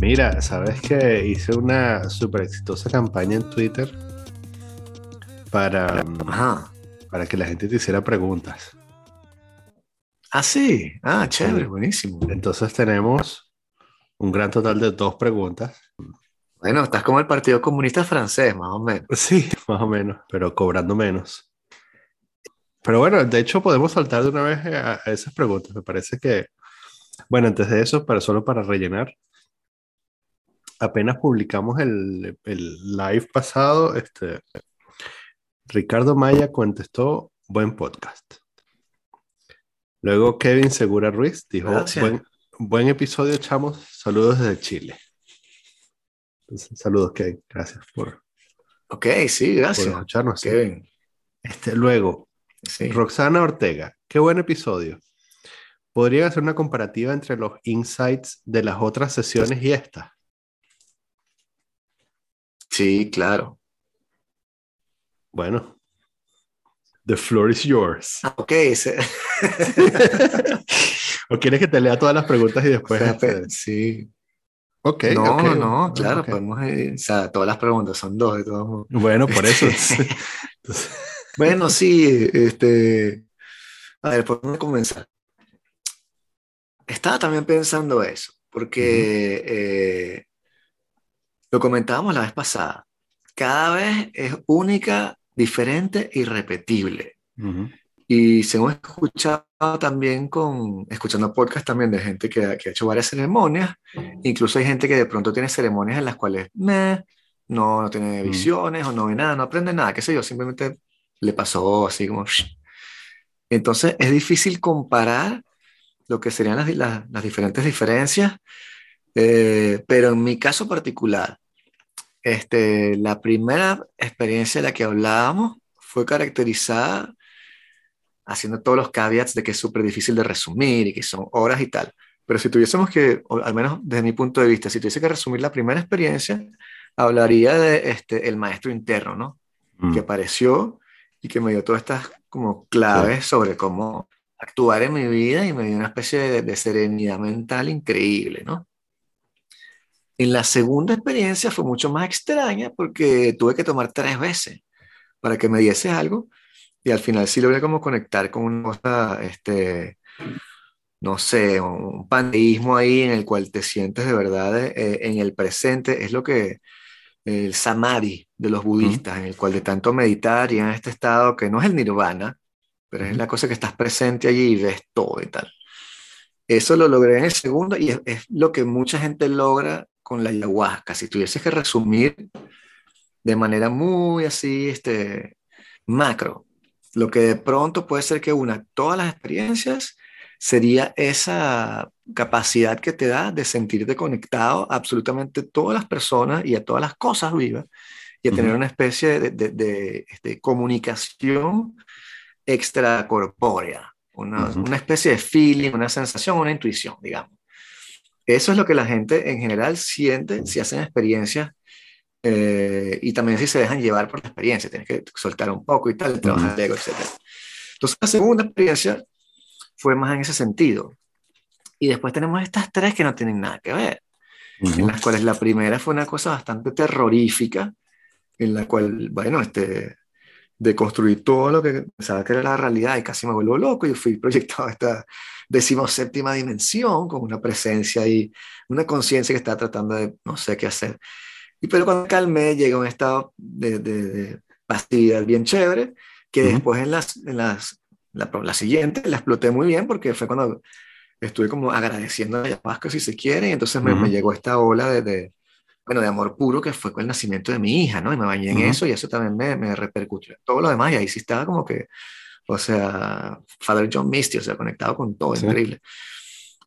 Mira, sabes que hice una súper exitosa campaña en Twitter para, para que la gente te hiciera preguntas. Ah, sí. Ah, chévere, buenísimo. Entonces tenemos un gran total de dos preguntas. Bueno, estás como el Partido Comunista Francés, más o menos. Sí, más o menos, pero cobrando menos. Pero bueno, de hecho podemos saltar de una vez a, esas preguntas. Me parece que, bueno, antes de eso, pero solo para rellenar, apenas publicamos el, live pasado, este, Ricardo Maya contestó, buen podcast. Luego Kevin Segura Ruiz dijo, buen, episodio, chamos, saludos desde Chile. Saludos, Kevin, gracias por... Ok, sí, gracias. Por escucharnos. Kevin. Este, luego, Roxana Ortega, qué buen episodio. ¿Podría hacer una comparativa entre los insights de las otras sesiones y esta? Sí, claro. Bueno, the floor is yours. Ah, ok. ¿O quieres que te lea todas las preguntas y después? Sí. Ok. No, no, claro, podemos. o sea, todas las preguntas son dos de todos Bueno, por eso. bueno, sí, este. A ver, ¿por dónde comenzar? Estaba también pensando eso, porque eh, lo comentábamos la vez pasada. Cada vez es única, diferente y repetible. Y según he escuchado también con, escuchando podcast también de gente que, ha hecho varias ceremonias, incluso hay gente que de pronto tiene ceremonias en las cuales no, no tiene visiones o no ve nada, no aprende nada, qué sé yo, simplemente le pasó así como... Entonces es difícil comparar lo que serían las, las, diferentes diferencias, eh, pero en mi caso particular, este, la primera experiencia de la que hablábamos fue caracterizada haciendo todos los caveats de que es súper difícil de resumir y que son horas y tal. Pero si tuviésemos que, al menos desde mi punto de vista, si tuviese que resumir la primera experiencia, hablaría de este, el maestro interno, ¿no? Mm. Que apareció y que me dio todas estas como claves sobre cómo actuar en mi vida y me dio una especie de, de serenidad mental increíble, ¿no? En la segunda experiencia fue mucho más extraña porque tuve que tomar tres veces para que me diese algo y al final sí logré como conectar con una cosa, este, no sé, un panteísmo ahí en el cual te sientes de verdad eh, en el presente, es lo que el samadhi de los budistas, en el cual de tanto meditar y en este estado que no es el nirvana, pero es la cosa que estás presente allí y ves todo y tal. Eso lo logré en el segundo y es, es lo que mucha gente logra con la ayahuasca, si tuvieses que resumir de manera muy así, este, macro, lo que de pronto puede ser que una todas las experiencias sería esa capacidad que te da de sentirte conectado a absolutamente todas las personas y a todas las cosas vivas y a tener una especie de, de, este, comunicación extracorpórea, una, una especie de feeling, una sensación, una intuición, digamos. Eso es lo que la gente en general siente si hacen experiencias eh, y también si se dejan llevar por la experiencia, tienes que soltar un poco y tal, trabajar el ego, etc. Entonces la segunda experiencia fue más en ese sentido. Y después tenemos estas tres que no tienen nada que ver, en las cuales la primera fue una cosa bastante terrorífica, en la cual, bueno, este, de construir todo lo que pensaba que era la realidad y casi me vuelvo loco y fui proyectado a esta decimoséptima dimensión con una presencia y una conciencia que está tratando de no sé qué hacer. Y pero cuando calmé llega un estado de, de, de bien chévere que después en, las, en las, la, la, siguiente la exploté muy bien porque fue cuando estuve como agradeciendo a ayahuasca si se quiere y entonces me, me llegó esta ola de, bueno, de amor puro que fue con el nacimiento de mi hija, ¿no? Y me bañé en eso y eso también me, me repercutió en todo lo demás y ahí sí estaba como que, o sea, Father John Misty, o sea, conectado con todo, increíble.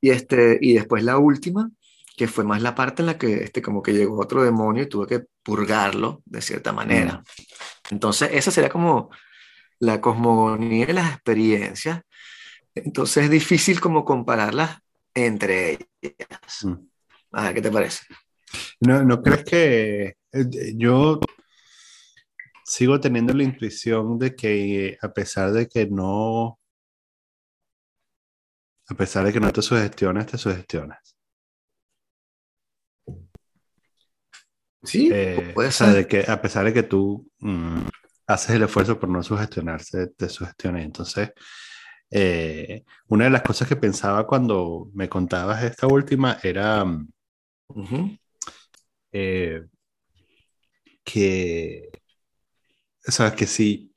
Y, este, y después la última, que fue más la parte en la que este, como que llegó otro demonio y tuve que purgarlo de cierta manera. Entonces, esa sería como la cosmogonía de las experiencias. Entonces es difícil como compararlas entre ellas. A ver, ¿qué te parece? ¿No, ¿No crees que eh, yo sigo teniendo la intuición de que a pesar de que no, a pesar de que no te sugestiones, te sugestionas. Sí, eh, puede ser. de que a pesar de que tú mm, haces el esfuerzo por no sugestionarse, te sugestiones. Entonces, eh, una de las cosas que pensaba cuando me contabas esta última era eh, que, o sea, que si,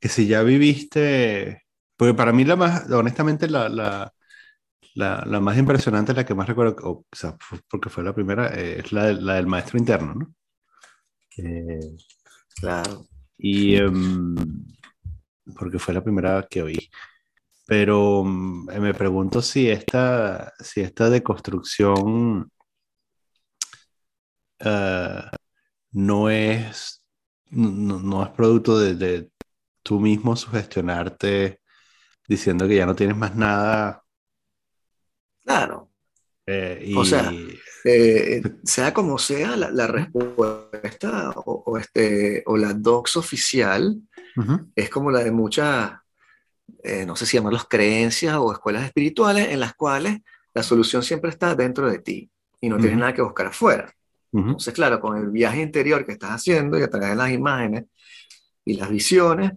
que si ya viviste, porque para mí la más, honestamente, la, la, la, más impresionante, la que más recuerdo, o, sea, porque fue la primera, eh, es la, la, del maestro interno, ¿no? claro. Y em, porque fue la primera que oí. Pero mm, me pregunto si esta, si esta deconstrucción eh, no es, no, es producto de, de, tú mismo sugestionarte diciendo que ya no tienes más nada. Claro. Eh, y... O sea, eh, sea como sea, la, respuesta o, este, o la dox oficial es como la de muchas, no sé si llamarlos creencias o escuelas espirituales, en las cuales la solución siempre está dentro de ti y no tienes nada que buscar afuera. Entonces, claro, con el viaje interior que estás haciendo y a través de las imágenes y las visiones,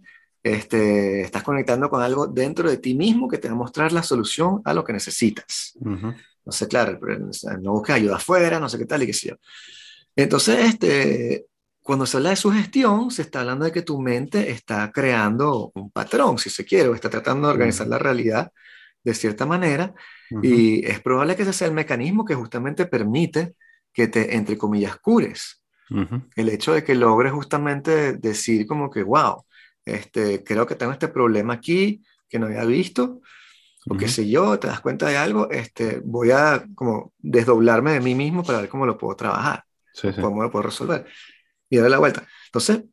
este, estás conectando con algo dentro de ti mismo que te va a mostrar la solución a lo que necesitas. No sé, claro, no busques ayuda afuera, no sé qué tal y qué sé yo. Entonces, este, cuando se habla de sugestión, se está hablando de que tu mente está creando un patrón, si se quiere, o está tratando de organizar la realidad de cierta manera, y es probable que ese sea el mecanismo que justamente permite que te, entre comillas, cures. El hecho de que logres justamente decir como que, wow, este, creo que tengo este problema aquí que no había visto, o qué sé yo, te das cuenta de algo, este, voy a como desdoblarme de mí mismo para ver cómo lo puedo trabajar, cómo lo puedo resolver y darle la vuelta. Entonces,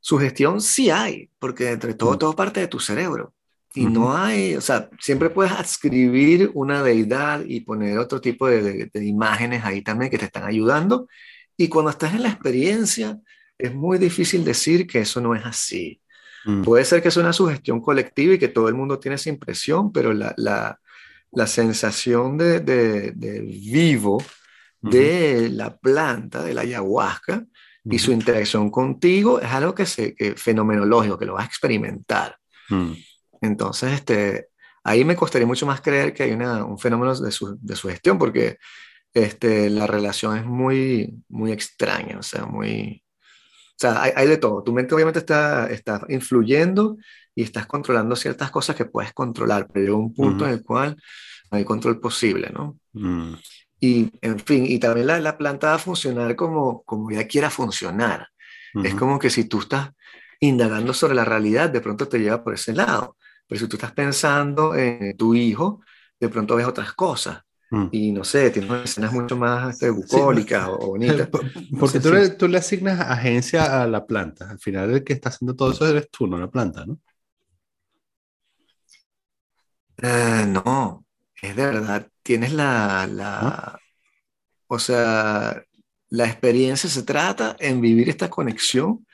sugestión sí hay, porque entre todo, todo parte de tu cerebro. Y no hay, o sea, siempre puedes adscribir una deidad y poner otro tipo de, imágenes ahí también que te están ayudando. Y cuando estás en la experiencia, es muy difícil decir que eso no es así. Mm. Puede ser que es una sugestión colectiva y que todo el mundo tiene esa impresión, pero la, la, la sensación de, de, vivo de la planta, de la ayahuasca, y su interacción contigo es algo que, se, que fenomenológico, que lo vas a experimentar. Mm. Entonces, este, ahí me costaría mucho más creer que hay una, un fenómeno de su, de su, gestión, porque este, la relación es muy, muy extraña, o sea, muy... O sea, hay, hay de todo. Tu mente obviamente está, está influyendo y estás controlando ciertas cosas que puedes controlar, pero llega un punto en el cual no hay control posible, ¿no? Mm. Y, en fin, y también la, la, planta va a funcionar como, como ya quiera funcionar. Es como que si tú estás indagando sobre la realidad, de pronto te lleva por ese lado. Pero si tú estás pensando en tu hijo, de pronto ves otras cosas. Mm. Y no sé, tienes escenas mucho más este, bucólicas o, bonitas. Porque tú, le, tú, le, asignas agencia a la planta. Al final, el que está haciendo todo eso eres tú, no la planta, ¿no? Eh, no, es de verdad. Tienes la. la O sea, la experiencia se trata en vivir esta conexión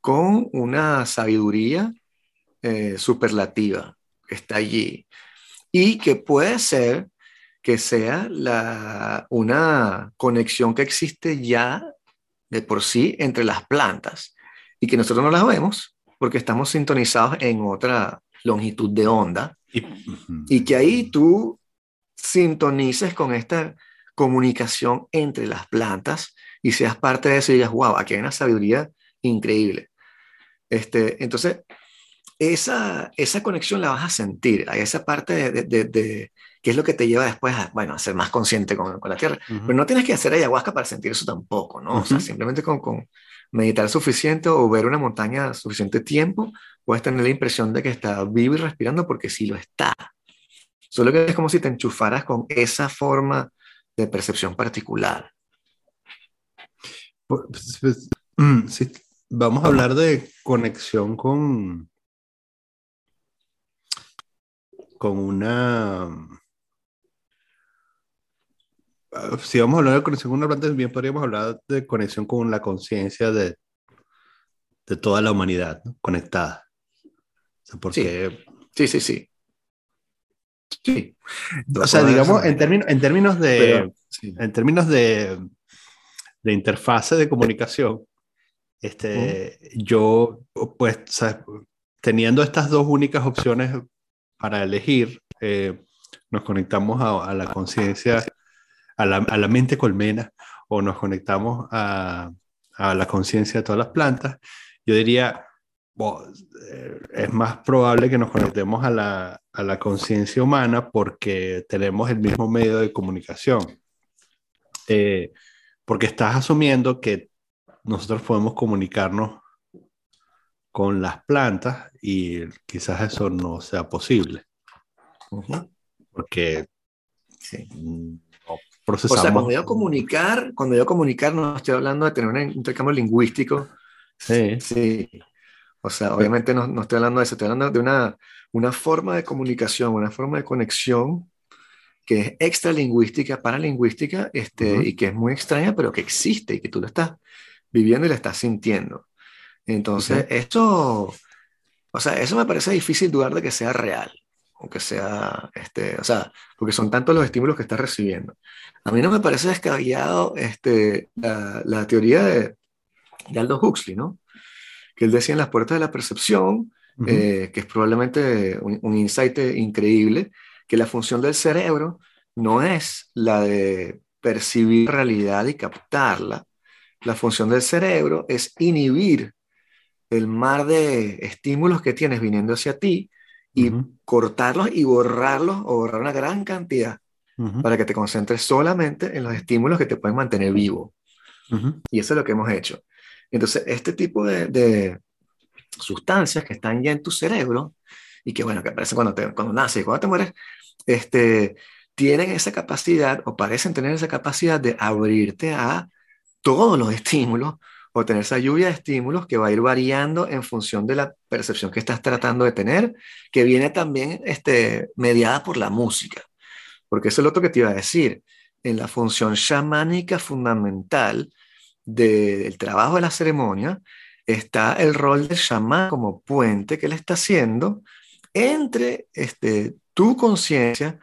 con una sabiduría eh, superlativa que está allí y que puede ser que sea la, una conexión que existe ya de por sí entre las plantas y que nosotros no las vemos porque estamos sintonizados en otra longitud de onda y, que ahí tú sintonices con esta comunicación entre las plantas y seas parte de eso y digas, wow, aquí hay una sabiduría increíble. Este, entonces, esa, esa conexión la vas a sentir, hay esa parte de, de, de, que es lo que te lleva después a, bueno, a ser más consciente con, con la tierra. Pero no tienes que hacer ayahuasca para sentir eso tampoco, ¿no? O sea, simplemente con, con, meditar suficiente o ver una montaña suficiente tiempo, puedes tener la impresión de que está vivo y respirando porque sí lo está. Solo que es como si te enchufaras con esa forma de percepción particular. Pues, pues, sí, vamos a hablar de conexión con con una... Si vamos a hablar de conexión con una planta, bien podríamos hablar de conexión con la conciencia de, de toda la humanidad conectada. porque... sí, sí, sí. Sí. O sea, digamos, en, términos, en términos de, en términos de, de, interfase de comunicación, este, yo, pues, teniendo estas dos únicas opciones para elegir, eh, nos conectamos a, la conciencia, a la, a la, mente colmena, o nos conectamos a, a la conciencia de todas las plantas. Yo diría, eh, es más probable que nos conectemos a la, a la conciencia humana porque tenemos el mismo medio de comunicación. Eh, porque estás asumiendo que nosotros podemos comunicarnos con las plantas y quizás eso no sea posible. Porque no procesamos. O sea, cuando yo comunicar, cuando yo comunicar no estoy hablando de tener un intercambio lingüístico. Sí. Sí. O sea, obviamente no, no, estoy hablando de eso, estoy hablando de una, una forma de comunicación, una forma de conexión que es extralingüística, paralingüística, este, y que es muy extraña, pero que existe y que tú lo estás viviendo y lo estás sintiendo. Entonces, esto, o sea, eso me parece difícil dudar de que sea real, o que sea, este, o sea, porque son tantos los estímulos que estás recibiendo. A mí no me parece descabellado este, la, la teoría de, de Aldous Huxley, ¿no? que él decía en las puertas de la percepción, eh, que es probablemente un, insight increíble, que la función del cerebro no es la de percibir realidad y captarla. La función del cerebro es inhibir el mar de estímulos que tienes viniendo hacia ti y cortarlos y borrarlos o borrar una gran cantidad para que te concentres solamente en los estímulos que te pueden mantener vivo. Y eso es lo que hemos hecho. Entonces, este tipo de, sustancias que están ya en tu cerebro y que, bueno, que aparecen cuando, te, cuando naces y cuando te mueres, este, tienen esa capacidad o parecen tener esa capacidad de abrirte a todos los estímulos o esa lluvia de estímulos que va a ir variando en función de la percepción que estás tratando de tener, que viene también este, mediada por la música. Porque eso es lo otro que te iba a decir. En la función chamánica fundamental, del trabajo de la ceremonia está el rol del chamán como puente que él está haciendo entre este, tu conciencia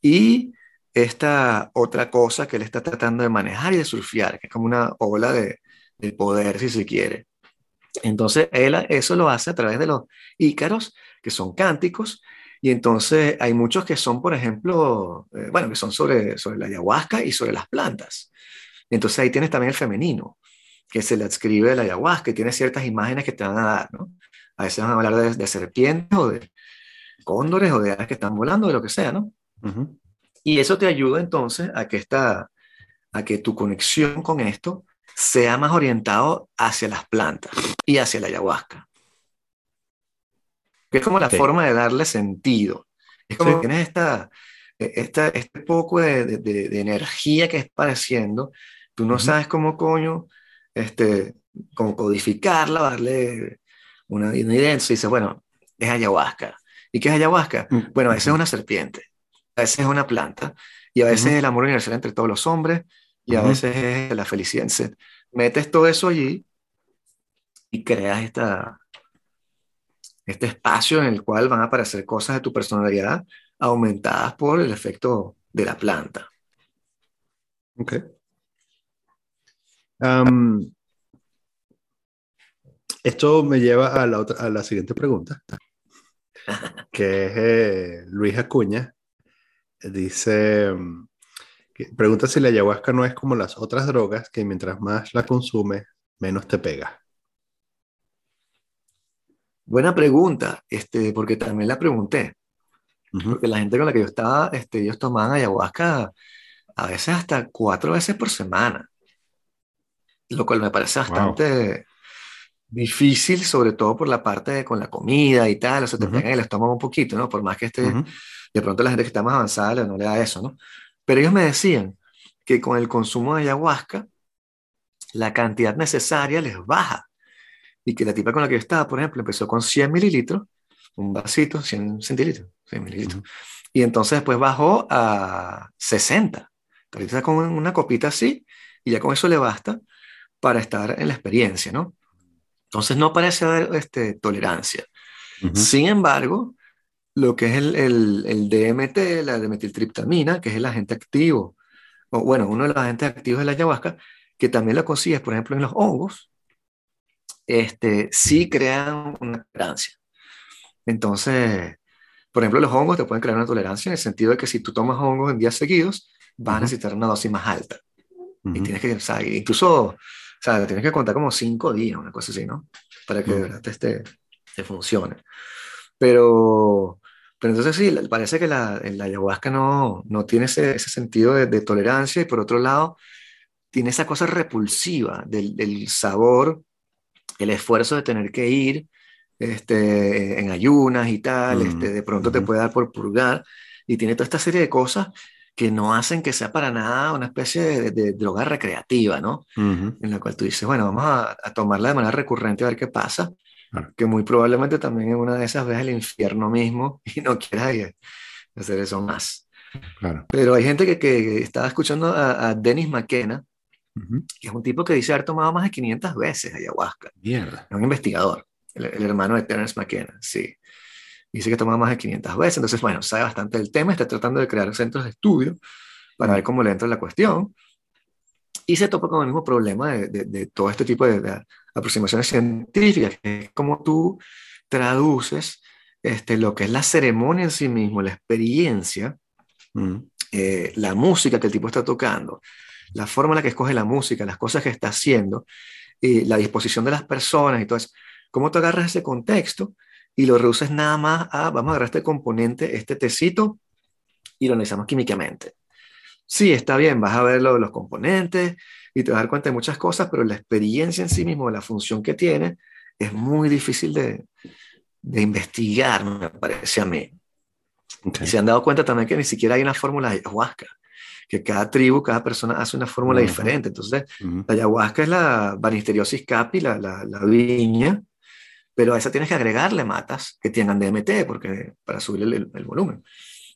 y esta otra cosa que él está tratando de manejar y de surfear, que es como una ola de, poder, si se quiere. Entonces, él eso lo hace a través de los ícaros, que son cánticos, y entonces hay muchos que son, por ejemplo, eh, bueno, que son sobre, sobre la ayahuasca y sobre las plantas. Entonces ahí tienes también el femenino, que se le adscribe a la ayahuasca, que tiene ciertas imágenes que te van a dar, ¿no? A veces van a hablar de, serpientes o de cóndores o de aves que están volando, de lo que sea, ¿no? Y eso te ayuda entonces a que, esta, a que tu conexión con esto sea más orientado hacia las plantas y hacia la ayahuasca. Que es como la forma de darle sentido. Es como que tienes esta, e, esta, este poco de, de, de, energía que es pareciendo Tú no sabes cómo coño, este, cómo codificarla, darle una, una idea. Entonces dices, bueno, es ayahuasca. ¿Y qué es ayahuasca? Mm. Bueno, a veces es una serpiente, a veces es una planta, y a veces es el amor universal entre todos los hombres, y a veces es la felicidad. Metes todo eso allí y creas esta, este espacio en el cual van a aparecer cosas de tu personalidad aumentadas por el efecto de la planta. Ok esto me lleva a la, otra, a la siguiente pregunta, que es eh, Luis Acuña. Dice, pregunta si la ayahuasca no es como las otras drogas, que mientras más la consumes, menos te pega. Buena pregunta, este, porque también la pregunté. Porque la gente con la que yo estaba, este, ellos tomaban ayahuasca a veces hasta cuatro veces por semana lo cual me parece bastante difícil, sobre todo por la parte de, con la comida y tal, o sea, te uh el estómago un poquito, ¿no? Por más que esté, de pronto la gente que está más avanzada no le da eso, ¿no? Pero ellos me decían que con el consumo de ayahuasca, la cantidad necesaria les baja. Y que la tipa con la que yo estaba, por ejemplo, empezó con 100 mililitros, un vasito, 100 centilitros, 100 mililitros. Y entonces después bajó a 60. Ahorita está con una copita así, y ya con eso le basta para estar en la experiencia, ¿no? Entonces no parece haber este, tolerancia. Sin embargo, lo que es el, el, el, DMT, la metiltriptamina, que es el agente activo, o bueno, uno de los agentes activos de la ayahuasca, que también lo consigues, por ejemplo, en los hongos, este, sí crean una tolerancia. Entonces, por ejemplo, los hongos te pueden crear una tolerancia en el sentido de que si tú tomas hongos en días seguidos, vas a necesitar una dosis más alta. Y tienes que, o sea, incluso, o sea, tienes que contar como cinco días, una cosa así, ¿no? Para que de verdad te, te, funcione. Pero, pero entonces sí, parece que la, la ayahuasca no, no tiene ese, ese sentido de, de, tolerancia y por otro lado, tiene esa cosa repulsiva del, del sabor, el esfuerzo de tener que ir, este, en ayunas y tal, este, de pronto te puede dar por purgar, y tiene toda esta serie de cosas que no hacen que sea para nada una especie de, droga recreativa, ¿no? En la cual tú dices, bueno, vamos a, tomarla de manera recurrente a ver qué pasa, que muy probablemente también en una de esas veces el infierno mismo y no quieras hacer eso más. Pero hay gente que, que estaba escuchando a, Dennis McKenna, que es un tipo que dice haber tomado más de 500 veces ayahuasca. Mierda. Es un investigador el, hermano de Terence McKenna, sí. Dice que toma más de 500 veces, entonces, bueno, sabe bastante del tema, está tratando de crear centros de estudio para ver cómo le entra la cuestión. Y se topa con el mismo problema de, de, todo este tipo de, aproximaciones científicas, que es como tú traduces este, lo que es la ceremonia en sí mismo, la experiencia, mm. eh, la música que el tipo está tocando, la forma en la que escoge la música, las cosas que está haciendo, y la disposición de las personas y todo eso ¿Cómo tú agarras ese contexto y lo reduces nada más a, vamos a agarrar este componente, este tecito, y lo analizamos químicamente? Sí, está bien, vas a ver lo, los componentes y te vas a dar cuenta de muchas cosas, pero la experiencia en sí mismo, la función que tiene, es muy difícil de, de investigar, me parece a mí. Y se han dado cuenta también que ni siquiera hay una fórmula de ayahuasca, que cada tribu, cada persona hace una fórmula diferente. Entonces, la ayahuasca es la Banisteriosis capi, la, la, la, viña, pero a esa tienes que agregarle matas que tengan DMT porque, para subir el, el volumen.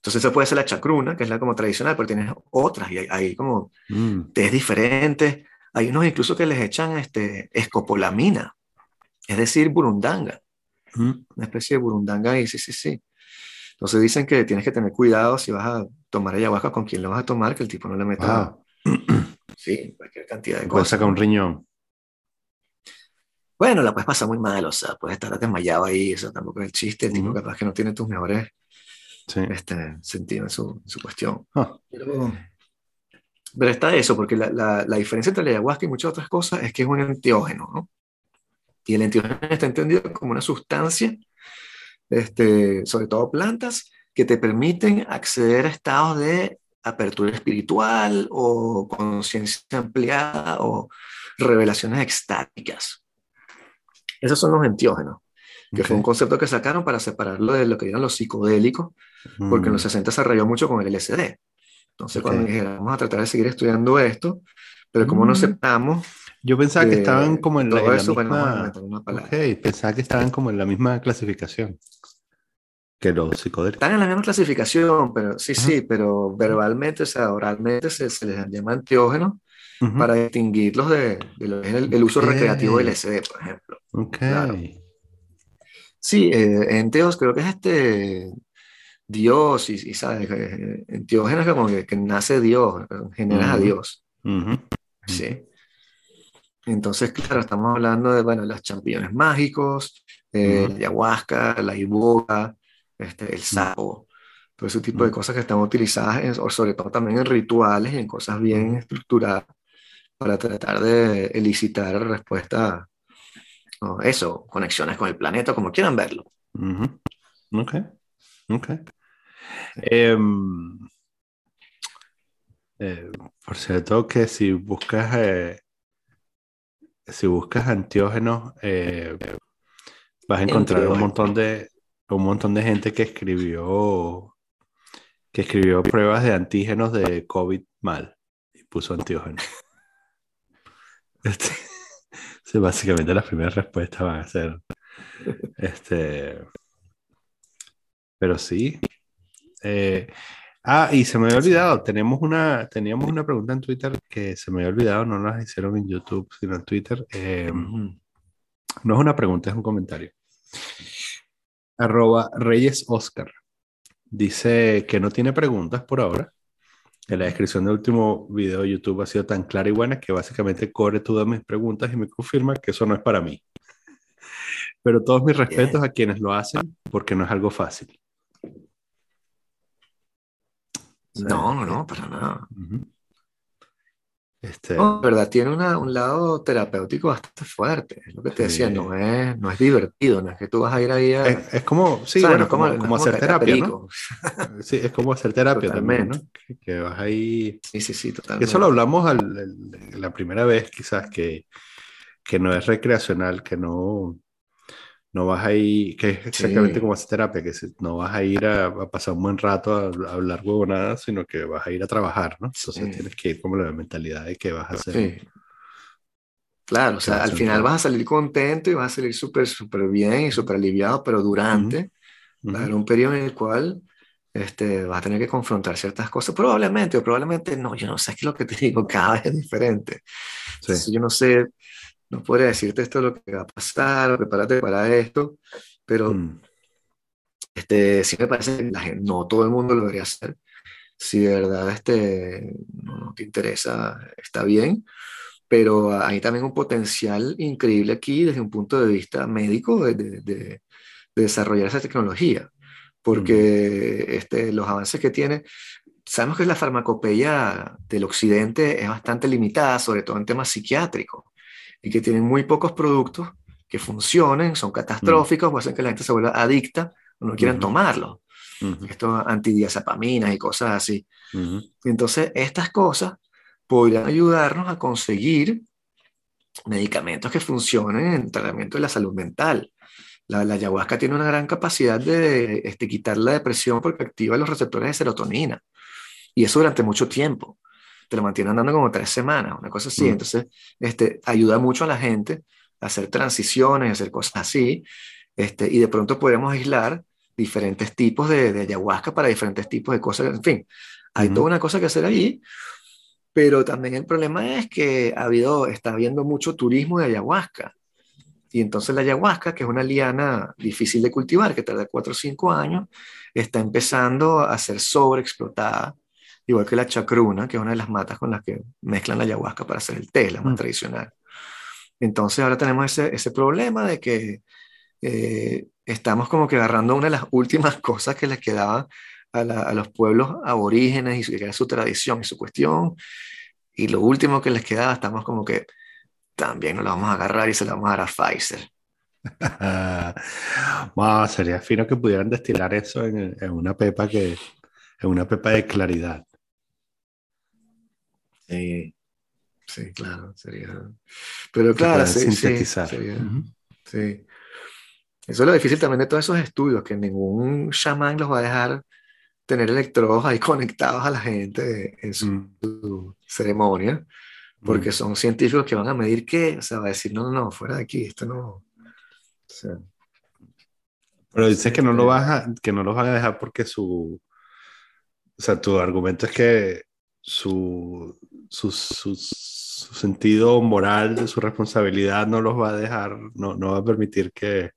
Entonces, eso puede ser la chacruna, que es la como tradicional, pero tienes otras y hay, como mm. tés diferentes. Hay unos incluso que les echan este, escopolamina, es decir, burundanga. Mm. Una especie de burundanga y sí, sí, sí. Entonces dicen que tienes que tener cuidado si vas a tomar ayahuasca con quién lo vas a tomar, que el tipo no le meta. Sí, cualquier cantidad de cosas. Sacar un riñón. Bueno, la puedes pasar muy mal, o sea, puedes estar desmayado ahí, eso tampoco es el chiste, el tipo capaz que no tiene tus mejores sí. este, sentidos en su, su cuestión. Ah. Pero, pero, está eso, porque la, la, la, diferencia entre la ayahuasca y muchas otras cosas es que es un enteógeno, ¿no? Y el enteógeno está entendido como una sustancia, este, sobre todo plantas, que te permiten acceder a estados de apertura espiritual o conciencia ampliada o revelaciones extáticas. Esos son los entiógenos, que fue un concepto que sacaron para separarlo de lo que eran los psicodélicos, porque en los 60 mm. se rayó mucho con el LSD. Entonces, cuando dijeron, vamos a tratar de seguir estudiando esto, pero como no mm. aceptamos... Yo pensaba que estaban como en la, misma... pensaba que estaban como en la misma clasificación que los psicodélicos. Están en la misma clasificación, pero sí, sí, pero verbalmente, o sea, oralmente se, se les llama antiógenos para distinguirlos de, el, uso recreativo del LSD, por ejemplo. Okay. Sí, eh, enteos creo que es este Dios, y, y sabes, enteógeno es como que, nace Dios, genera a Dios. Sí. Entonces, claro, estamos hablando de, bueno, los champiñones mágicos, eh, la ayahuasca, la iboga, este, el sapo, todo ese tipo de cosas que están utilizadas, o sobre todo también en rituales y en cosas bien estructuradas para tratar de elicitar respuesta, o eso, conexiones con el planeta, como quieran verlo. Ok, ok. Em, eh, por cierto que si buscas eh, si buscas antiógenos eh, vas a encontrar un montón de un montón de gente que escribió que escribió pruebas de antígenos de COVID mal y puso antiógenos. Este, básicamente las primeras respuestas van a ser. Este. Pero sí. Eh, ah, y se me había olvidado. Tenemos una, teníamos una pregunta en Twitter que se me había olvidado. No nos hicieron en YouTube, sino en Twitter. Eh, No es una pregunta, es un comentario. Arroba Reyes Oscar. Dice que no tiene preguntas por ahora. En la descripción del último video de YouTube ha sido tan clara y buena que básicamente cobre todas mis preguntas y me confirma que eso no es para mí. Pero todos mis respetos a quienes lo hacen porque no es algo fácil. No, no, no, para nada. Este... No, verdad, tiene un lado terapéutico bastante fuerte. Es lo que te decía, no es, no es divertido, no es que tú vas a ir ahí a... Es, como, sí, bueno, como, como, hacer terapia, ¿no? sí, es como hacer terapia también, ¿no? Que, vas ahí... Sí, sí, sí, totalmente. Eso lo hablamos la primera vez, quizás, que, que no es recreacional, que no no vas a ir, que es exactamente como hacer terapia, que no vas a ir a, pasar un buen rato a, hablar huevonadas, sino que vas a ir a trabajar, ¿no? Entonces tienes que ir como la mentalidad de que vas a hacer. Claro, o sea, al final vas a salir contento y vas a salir súper, súper bien y súper aliviado, pero durante va a haber un periodo en el cual este, vas a tener que confrontar ciertas cosas, probablemente o probablemente no, yo no sé qué es lo que te digo, cada vez es diferente. yo no sé no podría decirte esto es lo que va a pasar, prepárate para esto, pero mm. este, sí me parece que la gente, no todo el mundo lo debería hacer. Si de verdad este, no, te interesa, está bien, pero hay también un potencial increíble aquí desde un punto de vista médico de, de, de, desarrollar esa tecnología, porque mm. este, los avances que tiene, sabemos que la farmacopeia del occidente es bastante limitada, sobre todo en temas psiquiátricos y que tienen muy pocos productos que funcionen, son catastróficos, o hacen que la gente se vuelva adicta o no quieran tomarlo. Esto antidiazepaminas y cosas así. Entonces, estas cosas podrían ayudarnos a conseguir medicamentos que funcionen en el tratamiento de la salud mental. La, ayahuasca tiene una gran capacidad de este, quitar la depresión porque activa los receptores de serotonina. Y eso durante mucho tiempo te lo mantiene andando como tres semanas, una cosa así. Mm. Entonces, este, ayuda mucho a la gente a hacer transiciones, a hacer cosas así, este, y de pronto podemos aislar diferentes tipos de, de ayahuasca para diferentes tipos de cosas. En fin, hay toda una cosa que hacer allí, pero también el problema es que ha habido, está habiendo mucho turismo de ayahuasca. Y entonces la ayahuasca, que es una liana difícil de cultivar, que tarda 4 o 5 años, está empezando a ser sobreexplotada igual que la chacruna, que es una de las matas con las que mezclan la ayahuasca para hacer el té, la más mm. tradicional. Entonces ahora tenemos ese, ese problema de que eh, estamos como que agarrando una de las últimas cosas que les quedaba a, a, los pueblos aborígenes y que era su tradición y su cuestión, y lo último que les quedaba estamos como que también nos la vamos a agarrar y se la vamos a dar a Pfizer. sería fino que pudieran destilar eso en, en, una pepa que en una pepa de claridad. Sí, sí, claro, sería. Pero claro, sí, sintetizar. Sí, Eso es lo difícil también de todos esos estudios, que ningún chamán los va a dejar tener electrodos ahí conectados a la gente en su, mm. ceremonia, porque mm. son científicos que van a medir qué, o sea, va a decir, no, no, no, fuera de aquí, esto no. Pero dices que no lo vas a, que no los van a dejar porque su, o sea, tu argumento es que su, su, su, sentido moral, su responsabilidad no los va a dejar, no, no va a permitir que,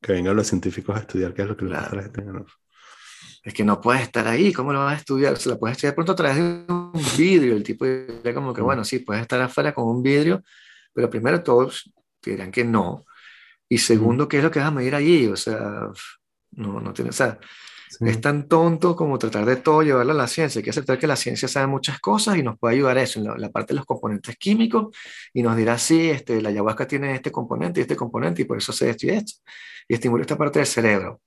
que vengan los científicos a estudiar qué es lo que claro. la gente Es que no puedes estar ahí, ¿cómo lo vas a estudiar? Se lo puedes estudiar pronto a través de un vidrio. El tipo diría como que, bueno, sí, puedes estar afuera con un vidrio, pero primero todos dirán que no. Y segundo, ¿qué es lo que vas a medir allí? O sea, no, no tiene, o sea, es tan tonto como tratar de todo llevarlo a la ciencia. Hay que aceptar que la ciencia sabe muchas cosas y nos puede ayudar a eso, en la, parte de los componentes químicos, y nos dirá, sí, este, la ayahuasca tiene este componente y este componente, y por eso se esto y esto, y estimula esta parte del cerebro.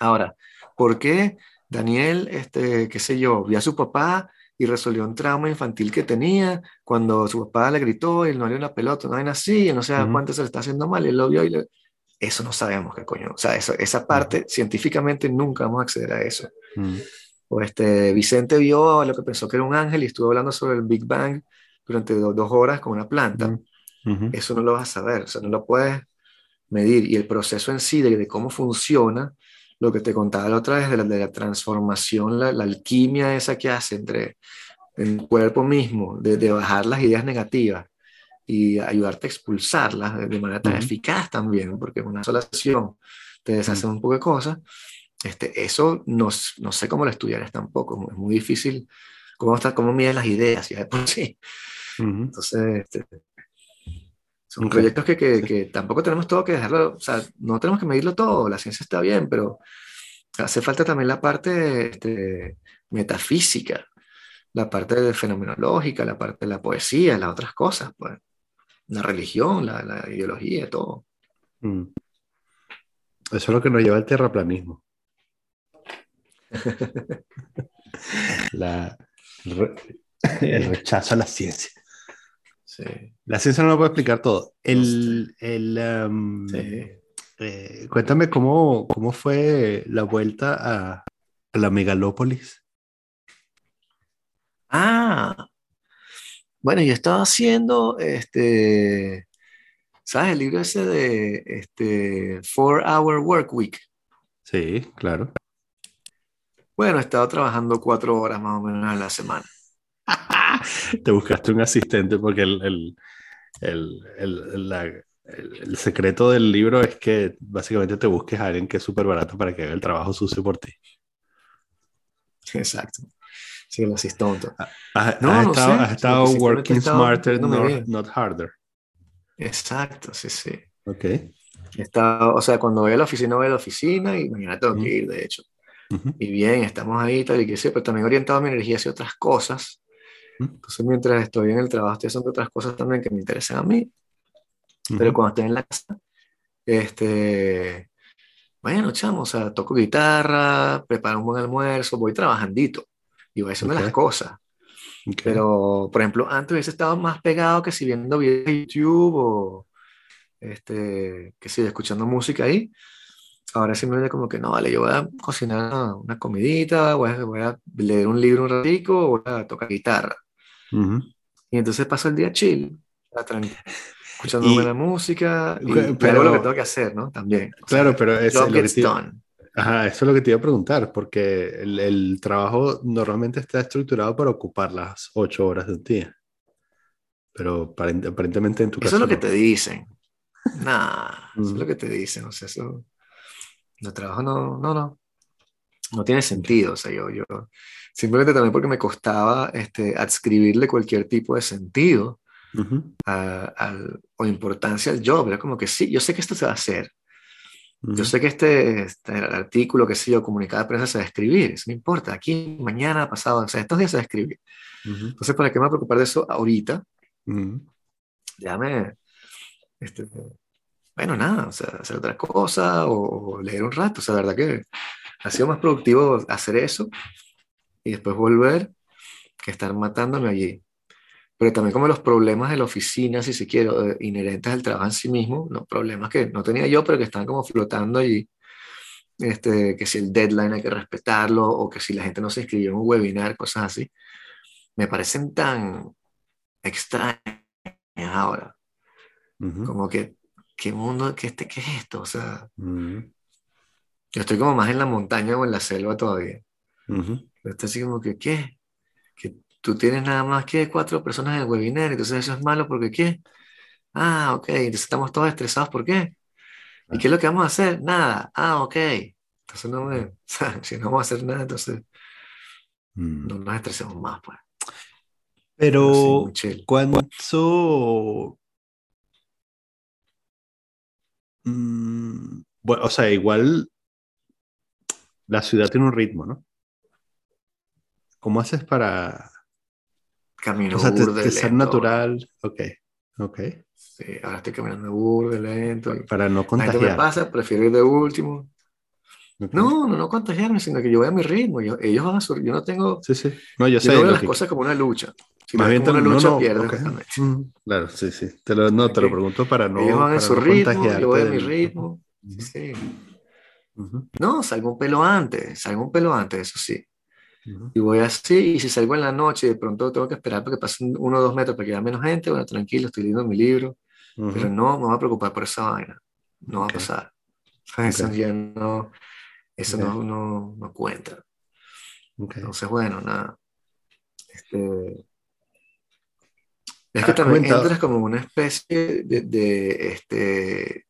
Ahora, ¿por qué Daniel, este, qué sé yo, vio a su papá y resolvió un trauma infantil que tenía cuando su papá le gritó y él no le dio una pelota, no hay así, y no se da cuenta se le está haciendo mal, y él lo vio y le eso no sabemos qué coño. O sea, eso, esa parte científicamente nunca vamos a acceder a eso. O este, Vicente vio lo que pensó que era un ángel y estuvo hablando sobre el Big Bang durante dos horas con una planta. Eso no lo vas a saber, o sea, no lo puedes medir. Y el proceso en sí de, de cómo funciona, lo que te contaba la otra vez de la, de la transformación, la, la, alquimia esa que hace entre el cuerpo mismo, de, de bajar las ideas negativas y ayudarte a expulsarlas de manera tan eficaz también, porque una sola sesión te deshace un poco de cosas. Este, eso no, no sé cómo lo estudiarás tampoco, es muy difícil cómo, está, cómo mides las ideas, ya de por sí. Entonces, este, son proyectos que, que, que, tampoco tenemos todo que dejarlo, o sea, no tenemos que medirlo todo, la ciencia está bien, pero hace falta también la parte este, metafísica, la parte fenomenológica, la parte de la poesía, las otras cosas, pues. La religión, la, la ideología, todo. Mm. Eso es lo que nos lleva al terraplanismo. la, el rechazo a la ciencia. Sí. La ciencia no lo puede explicar todo. El, el, um, eh, cuéntame cómo, cómo fue la vuelta a, a la megalópolis. Ah, bueno, yo estaba haciendo, este, ¿sabes? El libro ese de este, Four Hour Work Week. Sí, claro. Bueno, he estado trabajando cuatro horas más o menos a la semana. Te buscaste un asistente porque el, el, el, el, secreto del libro es que básicamente te busques a alguien que es súper barato para que haga el trabajo sucio por ti. Exacto. Sí, el asistente. Has, no, no estado, has estado working smarter, not, harder. Exacto, sí, sí. Ok. Está, o sea, cuando voy a la oficina, voy a la oficina y mañana tengo que ir, de hecho. Y bien, estamos ahí, tal y que sé, pero también orientado mi energía hacia otras cosas. Entonces, mientras estoy en el trabajo, estoy haciendo otras cosas también que me interesan a mí. Pero cuando estoy en la casa, este, bueno, chamo, o sea, toco guitarra, preparo un buen almuerzo, voy trabajandito y voy haciendo las cosas. Pero, por ejemplo, antes hubiese estado más pegado que si viendo videos de YouTube o este, que si escuchando música ahí. Ahora simplemente como que no, vale, yo voy a cocinar una comidita, voy a, voy a leer un libro un ratico, voy a tocar guitarra. Y entonces paso el día chill, escuchando buena música y pero, lo que tengo que hacer, ¿no? También. claro, pero es lo que Ajá, eso es lo que te iba a preguntar, porque el, el, trabajo normalmente está estructurado para ocupar las ocho horas del día. Pero aparentemente en tu caso. Eso es lo que te dicen. Nah, eso es lo que te dicen. O sea, eso. El trabajo no, no, no. No tiene sentido. O sea, yo, yo. Simplemente también porque me costaba este, adscribirle cualquier tipo de sentido o importancia al job. Era como que sí, yo sé que esto se va a hacer. Yo sé que este, este, artículo, que sé yo, comunicado de prensa se va a escribir, eso no importa, aquí, mañana, pasado, o sea, estos días se va a escribir. Entonces, ¿para qué me voy a preocupar de eso ahorita? Ya me, este, bueno, nada, o sea, hacer otra cosa o, leer un rato, o sea, la verdad que ha sido más productivo hacer eso y después volver que estar matándome allí pero también como los problemas de la oficina, si se quiere, inherentes al trabajo en sí mismo, los problemas que no tenía yo, pero que están como flotando allí, este, que si el deadline hay que respetarlo, o que si la gente no se inscribió en un webinar, cosas así, me parecen tan extrañas ahora. Como que, ¿qué mundo, qué, este, qué es esto? O sea, yo estoy como más en la montaña o en la selva todavía. estoy así como que, ¿qué? Tú tienes nada más que cuatro personas en el webinar, entonces eso es malo porque ¿qué? Ah, ok, entonces estamos todos estresados, ¿por qué? ¿Y qué es lo que vamos a hacer? Nada. Ah, ok. Entonces no me, si no vamos a hacer nada, entonces mm. no nos estresemos más, pues. Pero, ¿cuánto? Mm, bueno, o sea, igual la ciudad tiene un ritmo, ¿no? ¿Cómo haces para Camino o sea, te, ser natural, ok, ok. Sí, ahora estoy caminando burde, lento. Para no contagiar. me pasa, prefiero ir de último. No, no, no contagiarme, sino que yo voy a mi ritmo. Yo, ellos van a yo no tengo... Sí, sí. No, yo, sé. No veo las cosas como una lucha. Si Más bien una lucha, no, pierdes mm, claro, sí, sí. Te lo, no, te lo pregunto para no Ellos van a su ritmo, yo voy a mi ritmo. Sí. No, salgo un pelo antes, salgo un pelo antes, eso sí. Y voy así, y si salgo en la noche, de pronto tengo que esperar para que pasen uno o dos metros para que haya menos gente, bueno, tranquilo, estoy leyendo mi libro, pero no me voy a preocupar por esa vaina, no va a pasar. Eso ya no, eso no, no, no, cuenta. Entonces, bueno, nada. Este, Es que también entras como una especie de, de, este,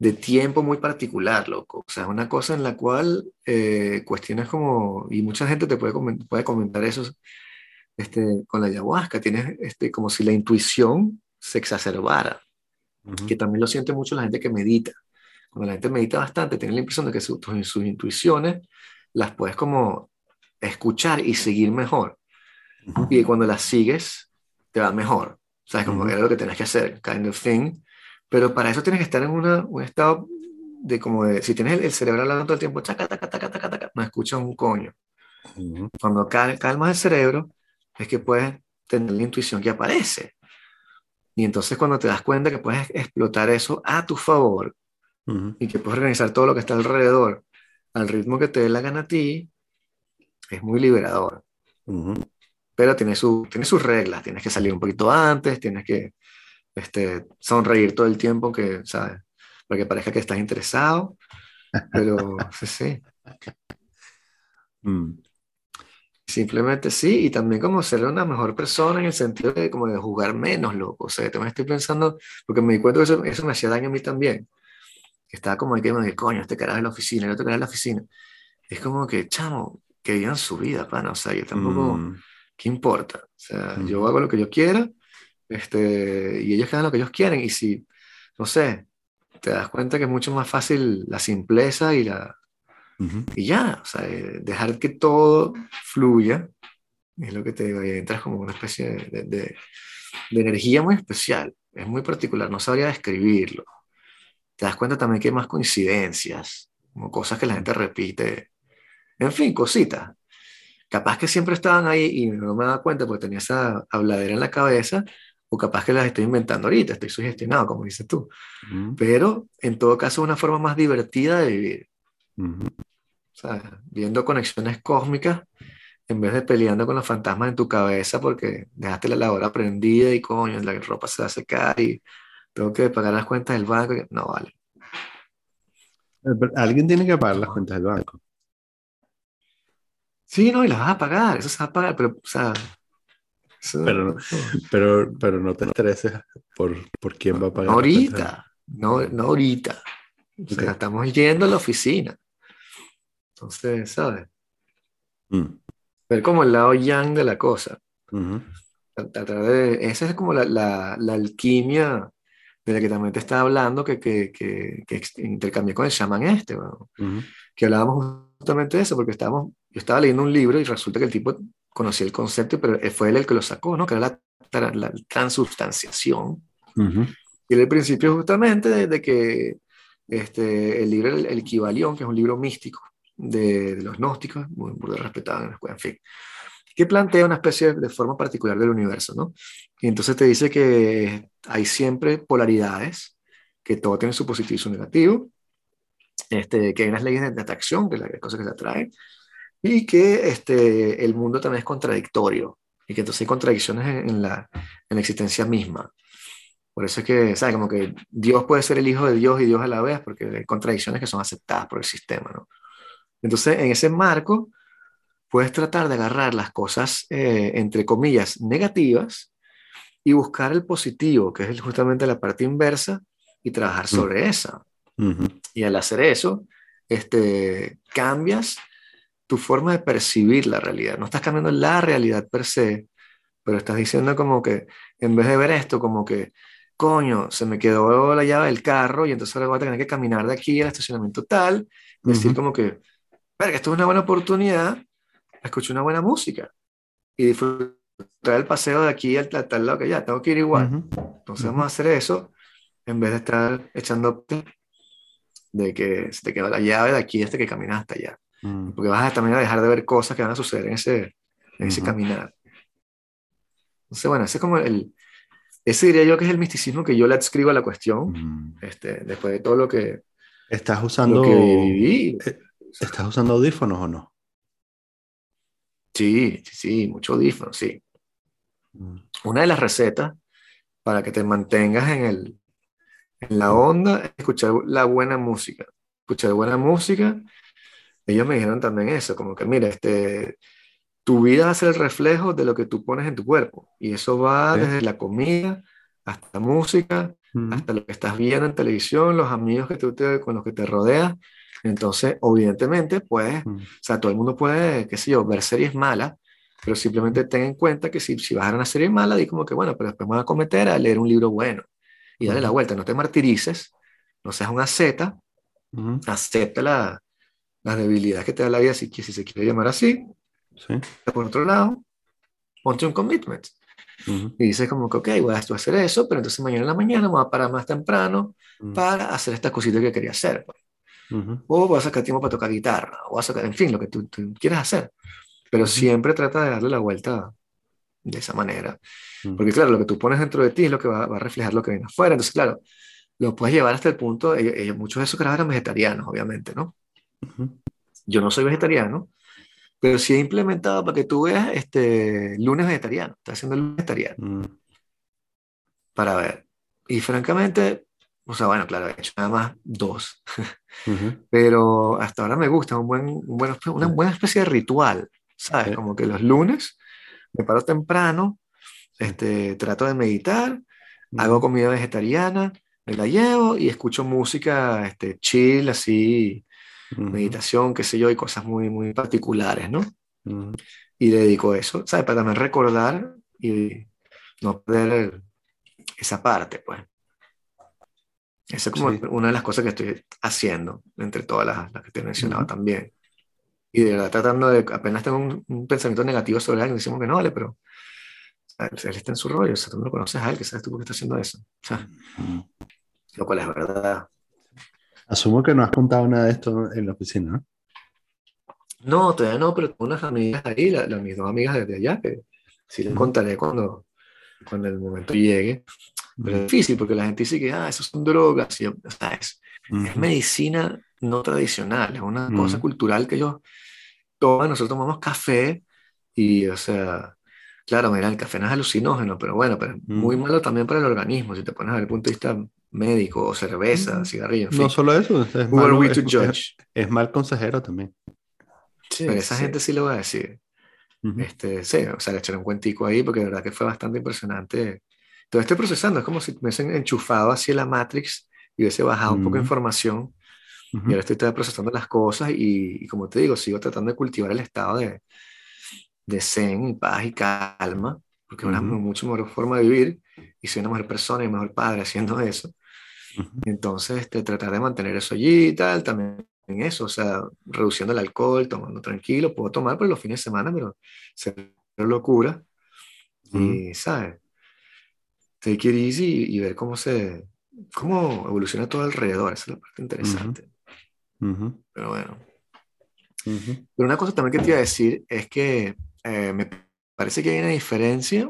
de tiempo muy particular, loco. O sea, es una cosa en la cual eh, cuestiones como, y mucha gente te puede, puede comentar eso este, con la ayahuasca, tienes este, como si la intuición se exacerbara, que también lo siente mucho la gente que medita. Cuando la gente medita bastante, tiene la impresión de que sus, sus intuiciones las puedes como escuchar y seguir mejor. Y cuando las sigues, te va mejor. O sea, es como era lo que tienes que hacer, kind of thing. Pero para eso tienes que estar en una, un estado de como de, si tienes el, cerebro hablando todo el tiempo, chaca, taca, taca, taca, taca, no escuchas un coño. Cuando calmas el cerebro, es que puedes tener la intuición que aparece. Y entonces cuando te das cuenta que puedes explotar eso a tu favor y que puedes organizar todo lo que está alrededor al ritmo que te dé la gana a ti, es muy liberador. Pero tiene, su, tiene sus reglas, tienes que salir un poquito antes, tienes que este, sonreír todo el tiempo, que, ¿sabes? Para que parezca que estás interesado, pero sí, sí. Mm. Simplemente sí, y también como ser una mejor persona en el sentido de como de jugar menos, loco. O sea, también estoy pensando, porque me di cuenta que eso, eso me hacía daño a mí también. Que estaba como de que me coño, este carajo en la oficina, el otro carajo en la oficina. Es como que, chamo, que vivan su vida, pana. O sea, yo tampoco, mm. ¿qué importa? O sea, yo mm. hago lo que yo quiera, este, y ellos hagan lo que ellos quieren. Y si, no sé, te das cuenta que es mucho más fácil la simpleza y la, y ya, o sea, eh, dejar que todo fluya, es lo que te digo, y entras como una especie de, de, de, energía muy especial, es muy particular, no sabría describirlo. Te das cuenta también que hay más coincidencias, como cosas que la gente repite, en fin, cositas. Capaz que siempre estaban ahí y no me daba cuenta porque tenía esa habladera en la cabeza, o capaz que las estoy inventando ahorita, estoy sugestionado, como dices tú. Pero en todo caso, es una forma más divertida de vivir viendo conexiones cósmicas en vez de peleando con los fantasmas en tu cabeza porque dejaste la lavadora prendida y coño, la ropa se va a secar y tengo que pagar las cuentas del banco. No vale. Eh, alguien tiene que pagar las cuentas del banco. Sí, no, y las vas a pagar, eso se va a pagar, pero, o sea. Pero, pero, pero no te estreses por, por quién va a pagar. No ahorita, no, no ahorita. O sea, estamos yendo a la oficina. Entonces, ¿sabes? Mm. Ver como el lado yang de la cosa. esa es como la, la, la, alquimia de la que también te estaba hablando, que, que, que, que intercambié con el chamán este, que hablábamos justamente de eso, porque estábamos, yo estaba leyendo un libro y resulta que el tipo conocía el concepto, pero fue él el que lo sacó, ¿no? Que era la, la transubstanciación. Y el principio justamente de, que este, el libro El, el Equivalión, que es un libro místico, de, los gnósticos, muy, muy respetado en la escuela, en fin, que plantea una especie de forma particular del universo, ¿no? Y entonces te dice que hay siempre polaridades, que todo tiene su positivo y su negativo, este, que hay unas leyes de, atracción, que es la cosa que se atrae, y que este, el mundo también es contradictorio, y que entonces hay contradicciones en, la, en la existencia misma. Por eso es que, ¿sabes? Como que Dios puede ser el hijo de Dios y Dios a la vez, porque hay contradicciones que son aceptadas por el sistema, ¿no? Entonces, en ese marco, puedes tratar de agarrar las cosas, eh, entre comillas, negativas y buscar el positivo, que es justamente la parte inversa, y trabajar mm. sobre esa. Y al hacer eso, este, cambias tu forma de percibir la realidad. No estás cambiando la realidad per se, pero estás diciendo como que, en vez de ver esto como que, coño, se me quedó la llave del carro y entonces ahora voy a tener que caminar de aquí al estacionamiento tal, decir como que, que esto es una buena oportunidad, escuchar una buena música y disfrutar el paseo de aquí al tal lado que ya, tengo que ir igual. Entonces vamos a hacer eso en vez de estar echando de que se te quedó la llave de aquí hasta que caminas hasta allá. Mm. Porque vas a también a dejar de ver cosas que van a suceder en ese, en ese caminar. Entonces, bueno, ese es como el, ese diría yo que es el misticismo que yo le adscribo a la cuestión, mm. este, después de todo lo que, estás usando, que viví. Eh, ¿Estás usando audífonos o no? Sí, sí, sí, mucho audífonos, sí. Mm. Una de las recetas para que te mantengas en, el, en la onda es escuchar la buena música. Escuchar buena música. Ellos me dijeron también eso, como que mira, este, tu vida va a ser el reflejo de lo que tú pones en tu cuerpo. Y eso va desde la comida hasta la música, hasta lo que estás viendo en televisión, los amigos que tú te, con los que te rodeas. Entonces, evidentemente, pues, o sea, todo el mundo puede, qué sé yo, ver series malas, pero simplemente ten en cuenta que si, si vas a ver una serie mala, di como que, bueno, pero después me voy a cometer a leer un libro bueno y dale la vuelta, no te martirices, no seas una zeta, acepta la, las debilidades que te da la vida, si, si se quiere llamar así. Sí. Por otro lado, ponte un commitment. Y dices como que, ok, voy a hacer eso, pero entonces mañana en la mañana me voy a parar más temprano para hacer estas cositas que quería hacer. Pues. O voy a sacar tiempo para tocar guitarra, o voy a sacar, en fin, lo que tú, tú quieras hacer. Pero siempre trata de darle la vuelta de esa manera. Porque claro, lo que tú pones dentro de ti es lo que va, va, a reflejar lo que viene afuera. Entonces, claro, lo puedes llevar hasta el punto, ellos, muchos de esos caras eran vegetarianos, obviamente, ¿no? Yo no soy vegetariano, pero sí he implementado para que tú veas este lunes vegetariano. Está haciendo el lunes vegetariano. Mm. Para ver. Y francamente, o sea, bueno, claro, he hecho nada más dos. Pero hasta ahora me gusta un buen, un buen, una buena especie de ritual, ¿sabes? Como que los lunes me paro temprano, este, trato de meditar, hago comida vegetariana, me la llevo y escucho música este, chill, así, meditación, qué sé yo, y cosas muy, muy particulares, ¿no? Y dedico eso, ¿sabes? Para también recordar y no perder esa parte, pues. Esa es como una de las cosas que estoy haciendo, entre todas las, las que te he mencionado también. Y de verdad tratando de, apenas tengo un, pensamiento negativo sobre alguien, decimos que no vale, pero él está en su rollo, o sea, tú no lo conoces a él, que sabes tú por qué está haciendo eso. O sea, lo cual es verdad. Asumo que no has contado nada de esto en la oficina, ¿no? No, todavía no, pero tengo unas amigas ahí, la, mis dos amigas desde allá, que sí les contaré cuando, cuando el momento llegue. Pero es difícil porque la gente dice que, ah, eso son drogas, y, o sea, es, es medicina no tradicional, es una cosa cultural que ellos toman, nosotros tomamos café y, o sea, claro, mira, el café no es alucinógeno, pero bueno, pero es muy malo también para el organismo, si te pones desde el punto de vista médico, o cerveza, cigarrillo, en fin. No solo eso, es, malo, es, es, mal consejero también. Sí, pero esa gente sí lo va a decir. este, sí, o sea, le echaré un cuentico ahí porque de verdad que fue bastante impresionante. Todo estoy procesando, es como si me hubiesen enchufado así la Matrix y hubiese bajado un poco de información. Y ahora estoy procesando las cosas y, como te digo, sigo tratando de cultivar el estado de, de zen, paz y calma, porque es una mucho mejor forma de vivir y soy una mejor persona y mejor padre haciendo eso. Entonces, este, tratar de mantener eso allí y tal, también en eso, o sea, reduciendo el alcohol, tomando tranquilo, puedo tomar por los fines de semana, pero se locura. Y, ¿sabes? Take it easy y, ver cómo se, cómo evoluciona todo alrededor, esa es la parte interesante. Pero bueno. Pero una cosa también que te iba a decir es que eh, me parece que hay una diferencia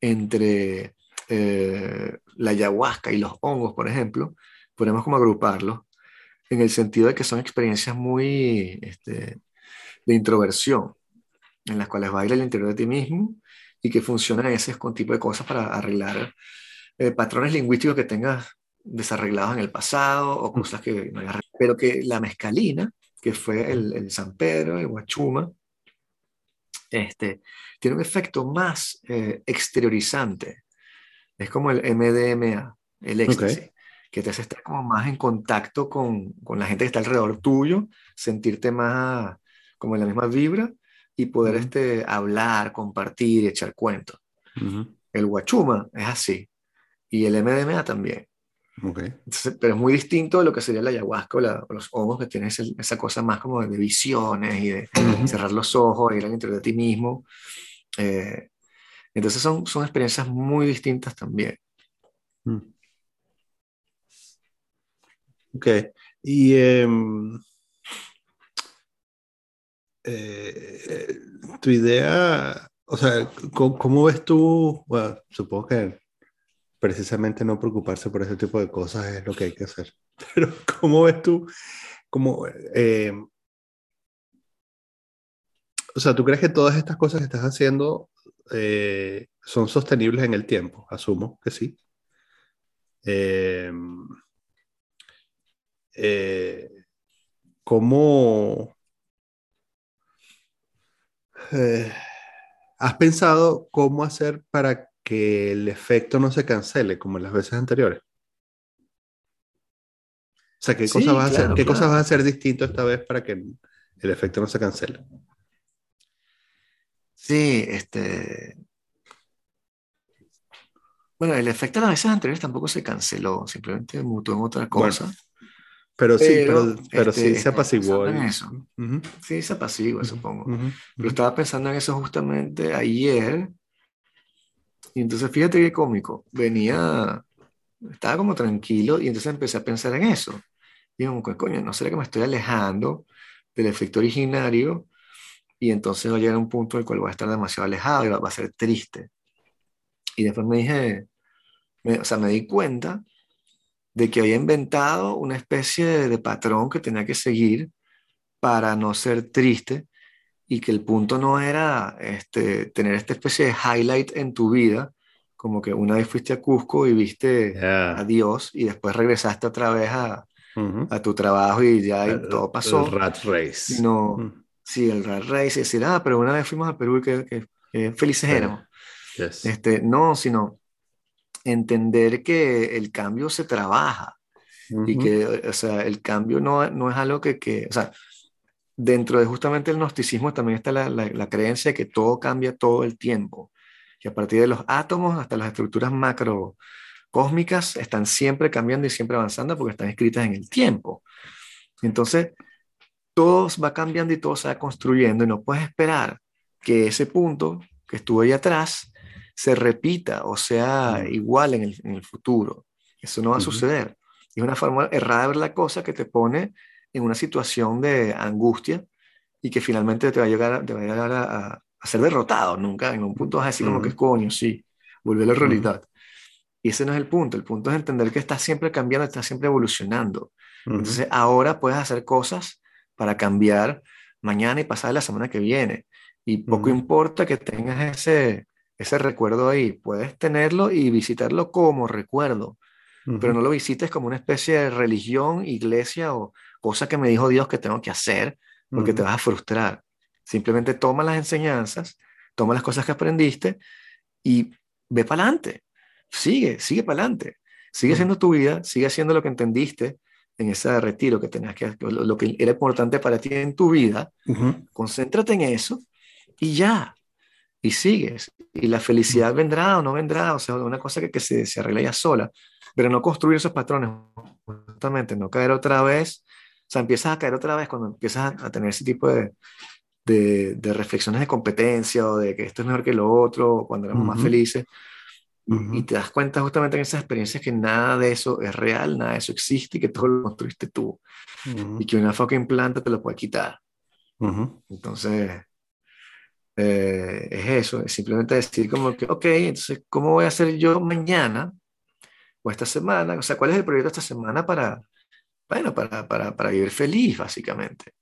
entre eh, la ayahuasca y los hongos, por ejemplo, podemos como agruparlos en el sentido de que son experiencias muy este, de introversión, en las cuales baila el interior de ti mismo y que funcionan ese tipo de cosas para arreglar eh, patrones lingüísticos que tengas desarreglados en el pasado o cosas que no hayas Pero que la mezcalina, que fue el, el San Pedro, el Huachuma, este, tiene un efecto más eh, exteriorizante es como el MDMA, el éxtasis, que te hace estar como más en contacto con, con, la gente que está alrededor tuyo, sentirte más como en la misma vibra y poder este, hablar, compartir y echar cuentos. El guachuma es así y el MDMA también. Okay. pero es muy distinto de lo que sería la ayahuasca o, los hongos que tienes esa cosa más como de visiones y de cerrar los ojos, ir al interior de ti mismo. Eh, entonces son, son experiencias muy distintas también. Mm. Ok. Y em, eh, tu idea, o sea, ¿cómo, ves tú? Bueno, supongo que precisamente no preocuparse por ese tipo de cosas es lo que hay que hacer. Pero ¿cómo ves tú? Como, em, o sea, ¿tú crees que todas estas cosas que estás haciendo eh, son sostenibles en el tiempo, asumo que sí. Eh, eh, ¿Cómo... ¿Has pensado cómo hacer para que el efecto no se cancele como en las veces anteriores? O sea, ¿qué cosas vas a hacer? ¿Qué cosas vas a hacer distinto esta vez para que el efecto no se cancele? Sí, este. Bueno, el efecto de las veces anteriores tampoco se canceló, simplemente mutó en otra cosa. pero, sí, pero, pero sí este, se apaciguó. En eso. Sí, se apaciguó, supongo. Pero estaba pensando en eso justamente ayer. Y entonces fíjate qué cómico. Venía, estaba como tranquilo y entonces empecé a pensar en eso. Y como, coño, ¿no será que me estoy alejando del efecto originario? Y entonces va a llegar a un punto en el cual voy a estar demasiado alejado y va, a ser triste. Y después me dije, o sea, me di cuenta de que había inventado una especie de, patrón que tenía que seguir para no ser triste y que el punto no era este, tener esta especie de highlight en tu vida, como que una vez fuiste a Cusco y viste a Dios y después regresaste otra vez a, a tu trabajo y ya todo pasó. El rat race. No, sí, el rat race decir, ah, pero una vez fuimos a Perú y que, felices éramos. Este, no, sino entender que el cambio se trabaja y que, o sea, el cambio no, no es algo que, que, o sea, dentro de justamente el gnosticismo también está la, la, la, creencia de que todo cambia todo el tiempo, que a partir de los átomos hasta las estructuras macro cósmicas están siempre cambiando y siempre avanzando porque están escritas en el tiempo. Entonces, todo va cambiando y todo se va construyendo y no puedes esperar que ese punto que estuvo ahí atrás se repita o sea igual en el, futuro. Eso no va a suceder. Es una forma errada de ver la cosa que te pone en una situación de angustia y que finalmente te va a llegar, te va a, llegar a, ser derrotado. Nunca en un punto vas a decir como que coño, sí, volver a la realidad. Y ese no es el punto. El punto es entender que estás siempre cambiando, estás siempre evolucionando. Entonces, ahora puedes hacer cosas para cambiar mañana y pasar la semana que viene. Y poco importa que tengas ese, ese recuerdo ahí. Puedes tenerlo y visitarlo como recuerdo, pero no lo visites como una especie de religión, iglesia o cosa que me dijo Dios que tengo que hacer, porque te vas a frustrar. Simplemente toma las enseñanzas, toma las cosas que aprendiste y ve para adelante sigue, sigue para adelante. Sigue haciendo tu vida, sigue haciendo lo que entendiste en ese retiro que tenías que lo, lo que era importante para ti en tu vida. Concéntrate en eso y ya. Y sigues. Y la felicidad vendrá o no vendrá, o sea, una cosa que, que se, se arregla ya sola. Pero no construir esos patrones, justamente, no caer otra vez. O sea, empiezas a caer otra vez cuando empiezas a, tener ese tipo de, de, de, reflexiones de competencia o de que esto es mejor que lo otro, cuando éramos más felices y te das cuenta justamente en esas experiencias que nada de eso es real, nada de eso existe y que todo lo construiste tú. Y que una fucking planta te lo puede quitar. Entonces, eh, es eso, es simplemente decir como que, ok, entonces, ¿cómo voy a hacer yo mañana o esta semana? O sea, ¿cuál es el proyecto esta semana para, bueno, para, para, para vivir feliz, básicamente?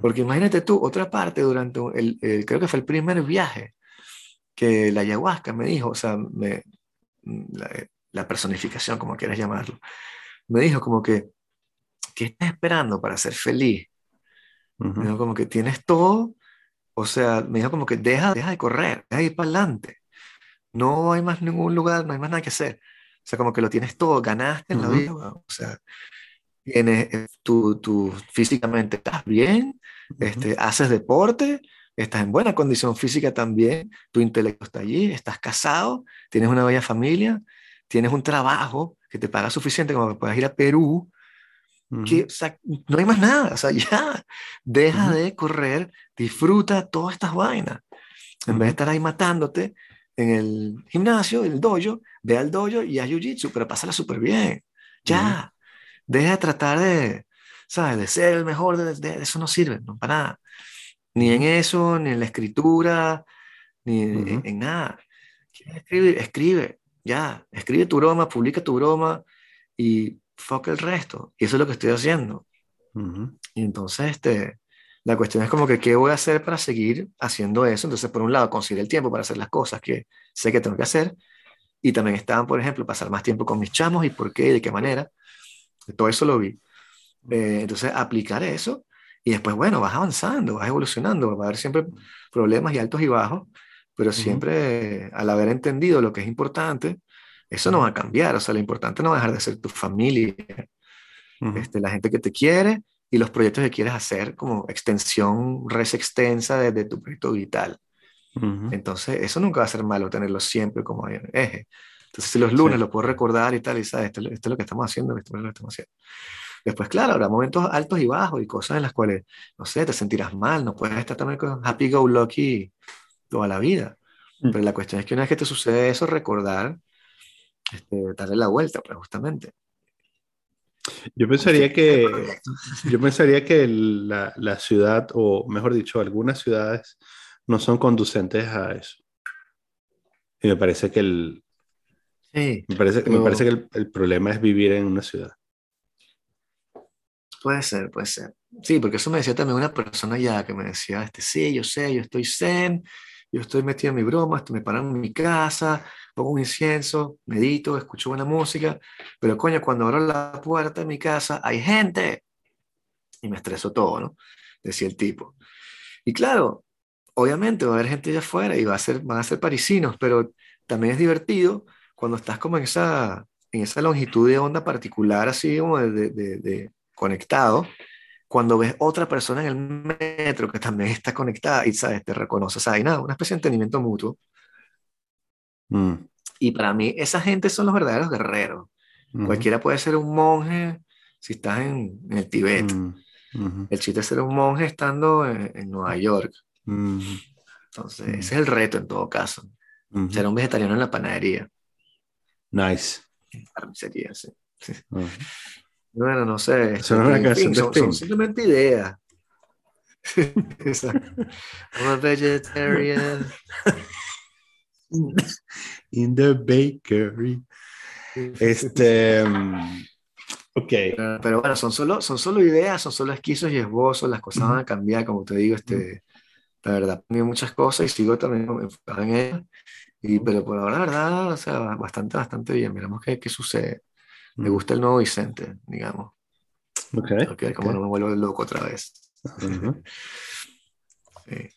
Porque imagínate tú, otra parte durante el, el, creo que fue el primer viaje que la ayahuasca me dijo, o sea, me, la, personificación, como quieras llamarlo, me dijo como que, ¿qué estás esperando para ser feliz? Me dijo como que tienes todo, o sea, me dijo como que deja, deja de correr, deja de ir para adelante. No hay más ningún lugar, no hay más nada que hacer. O sea, como que lo tienes todo, ganaste en la vida, o sea, tienes, eh, tú, tú físicamente estás bien, este, haces deporte, estás en buena condición física también, tu intelecto está allí, estás casado, tienes una bella familia, tienes un trabajo que te paga suficiente como para puedas ir a Perú, que, no hay más nada, o sea, ya, deja de correr, disfruta todas estas vainas. En vez de estar ahí matándote en el gimnasio, en el dojo, ve al dojo y haz jiu-jitsu, pero pásala súper bien. Ya, deja de tratar de, ¿sabes? De ser el mejor, de, eso no sirve, no para nada. Ni en eso, ni en la escritura, ni en, nada. ¿Quieres escribir? Escribe, ya. Escribe tu broma, publica tu broma y fuck el resto. Y eso es lo que estoy haciendo. Y entonces, este, la cuestión es como que, ¿qué voy a hacer para seguir haciendo eso? Entonces, por un lado, conseguir el tiempo para hacer las cosas que sé que tengo que hacer. Y también estaban, por ejemplo, pasar más tiempo con mis chamos y por qué y de qué manera. Todo eso lo vi. Eh, entonces, aplicar eso y después, bueno, vas avanzando, vas evolucionando, va a haber siempre problemas y altos y bajos, pero siempre al haber entendido lo que es importante, eso no va a cambiar, o sea, lo importante no va a dejar de ser tu familia, este, la gente que te quiere y los proyectos que quieres hacer como extensión, res extensa de, tu proyecto vital. Entonces, eso nunca va a ser malo tenerlo siempre como eje. Entonces, si los lunes lo puedo recordar y tal, y sabes, esto, es lo que estamos haciendo, esto es lo que estamos haciendo. Después, claro, habrá momentos altos y bajos y cosas en las cuales, no sé, te sentirás mal, no puedes estar también con happy go lucky toda la vida. Mm. Pero la cuestión es que una vez que te sucede eso, recordar, este, darle la vuelta, pues justamente. Yo pensaría que, yo pensaría que la, la, ciudad, o mejor dicho, algunas ciudades no son conducentes a eso. Y me parece que el, sí, me parece, me parece que el, el, problema es vivir en una ciudad. Puede ser, puede ser. Sí, porque eso me decía también una persona ya que me decía, este, sí, yo sé, yo estoy zen, yo estoy metido en mi broma, me paro en mi casa, pongo un incienso, medito, escucho buena música, pero coño, cuando abro la puerta de mi casa hay gente y me estreso todo, ¿no? Decía el tipo. Y claro, obviamente va a haber gente allá afuera y va a ser, van a ser parisinos, pero también es divertido cuando estás como en esa, en esa longitud de onda particular, así como de, de, de conectado, cuando ves otra persona en el metro que también está conectada y sabes, te reconoce, o sea, hay nada, una especie de entendimiento mutuo. Mm. Y para mí, esa gente son los verdaderos guerreros. Cualquiera puede ser un monje si estás en, el Tíbet. Mm, el chiste es ser un monje estando en, Nueva York. Entonces, ese es el reto en todo caso. Ser un vegetariano en la panadería. Nice. Sería, sí. Bueno, no sé. son, simplemente ideas. I'm a vegetarian. In the bakery. Este. Ok. Pero, bueno, son solo, son solo ideas, son solo esquizos y esbozos, las cosas van a cambiar, como te digo, este, la verdad, muchas cosas y sigo también enfocado en ellas, y, pero por ahora, la verdad, o sea, bastante, bastante bien, miramos qué, qué sucede. Me gusta el nuevo Vicente, digamos. Ok. okay como no me vuelvo loco otra vez. sí.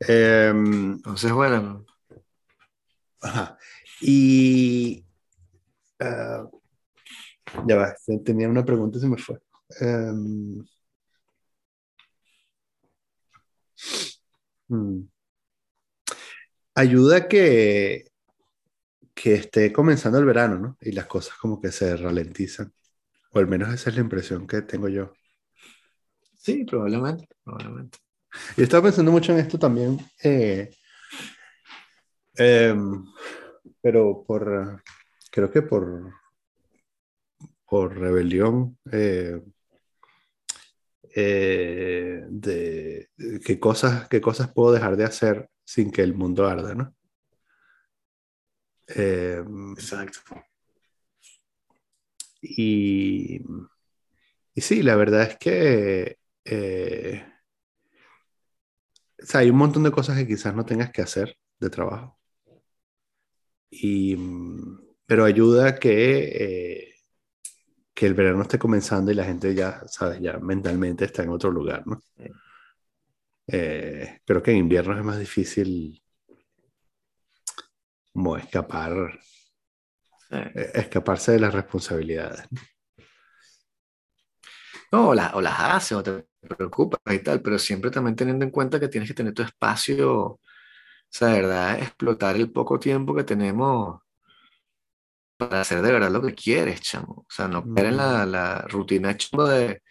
Em, Entonces, bueno. Ajá. Y. Uh, ya va, tenía una pregunta y se me fue. Um, hmm. Ayuda que que esté comenzando el verano, ¿no? Y las cosas como que se ralentizan. O al menos esa es la impresión que tengo yo. Sí, probablemente, probablemente. Yo estaba pensando mucho en esto también, eh, em, pero por, creo que por, por rebelión eh, eh, de qué cosas, qué cosas puedo dejar de hacer sin que el mundo arda, ¿no? Em, Exacto. Y, y sí, la verdad es que eh, hay un montón de cosas que quizás no tengas que hacer de trabajo. Y, pero ayuda que, eh, que el verano esté comenzando y la gente ya, sabes, ya mentalmente está en otro lugar, ¿no? Eh, creo que en invierno es más difícil como escapar, eh, escaparse de las responsabilidades. No, o, o las haces o te preocupas y tal, pero siempre también teniendo en cuenta que tienes que tener tu espacio, o sea, de verdad, explotar el poco tiempo que tenemos para hacer de verdad lo que quieres, chamo. O sea, no caer en la, la, rutina chamo de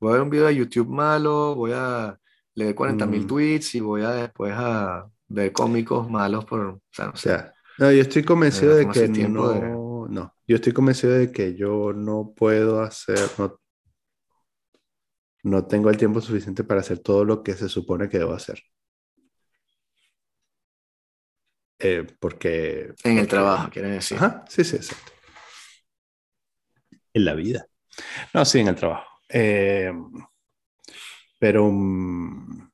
voy a ver un video de YouTube malo, voy a leer 40 mil tweets y voy a después a ver cómicos malos por, o sea, no sé. No, yo estoy convencido de que no, no, yo estoy convencido de que yo no puedo hacer, no, no tengo el tiempo suficiente para hacer todo lo que se supone que debo hacer. Eh, porque... En el trabajo, quiere decir. Ajá, sí, sí, exacto. En la vida. No, sí, en el trabajo. Eh, pero... Mm,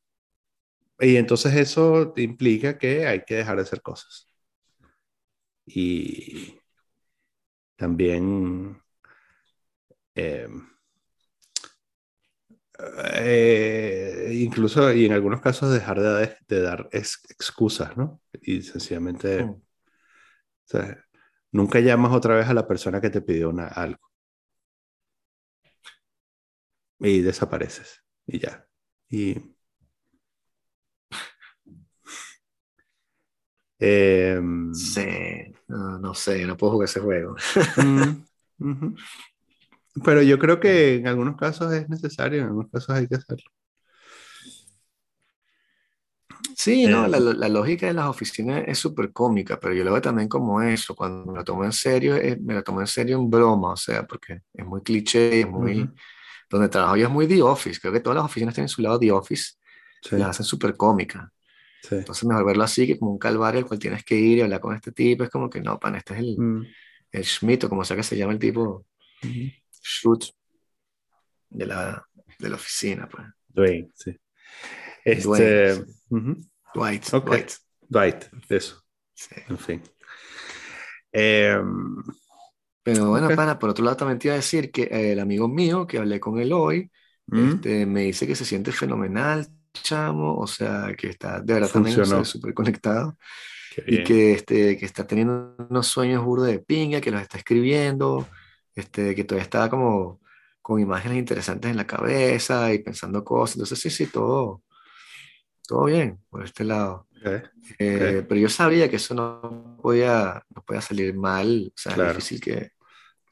y entonces eso implica que hay que dejar de hacer cosas y también eh, Eh, incluso, y en algunos casos, dejar de, dar excusas, ¿no? Y sencillamente, mm. o sea, nunca llamas otra vez a la persona que te pidió una, algo. Y desapareces. Y ya. Y. Em, sí, no, sé, no puedo jugar ese juego. Pero yo creo que en algunos casos es necesario, en algunos casos hay que hacerlo. Sí, no, la, eh, la, lógica de las oficinas es súper cómica, pero yo lo veo también como eso, cuando me lo tomo en serio, me lo tomo en serio en broma, o sea, porque es muy cliché, es muy... Donde trabajo yo es muy The Office, creo que todas las oficinas tienen su lado The Office, sí. las hacen súper cómica. Sí. Entonces mejor verlo así que como un calvario al cual tienes que ir y hablar con este tipo, es como que no, pan, este es el, mm. el Schmidt, o como sea que se llama el tipo, Shoot de la, de la oficina. Pues. Dwayne, sí. Este, Dwight, Dwight. Dwight, eso. Sí. En fin. Em, pero bueno, pana, por otro lado también te iba a decir que eh, el amigo mío que hablé con él hoy, este, me dice que se siente fenomenal, chamo, o sea, que está de verdad también súper conectado y que, este, que está teniendo unos sueños burdos de pinga, que los está escribiendo, este, que todavía está como con imágenes interesantes en la cabeza y pensando cosas. Entonces, sí, sí, todo, todo bien por este lado. Eh, pero yo sabía que eso no podía, no podía salir mal, o sea, es difícil que...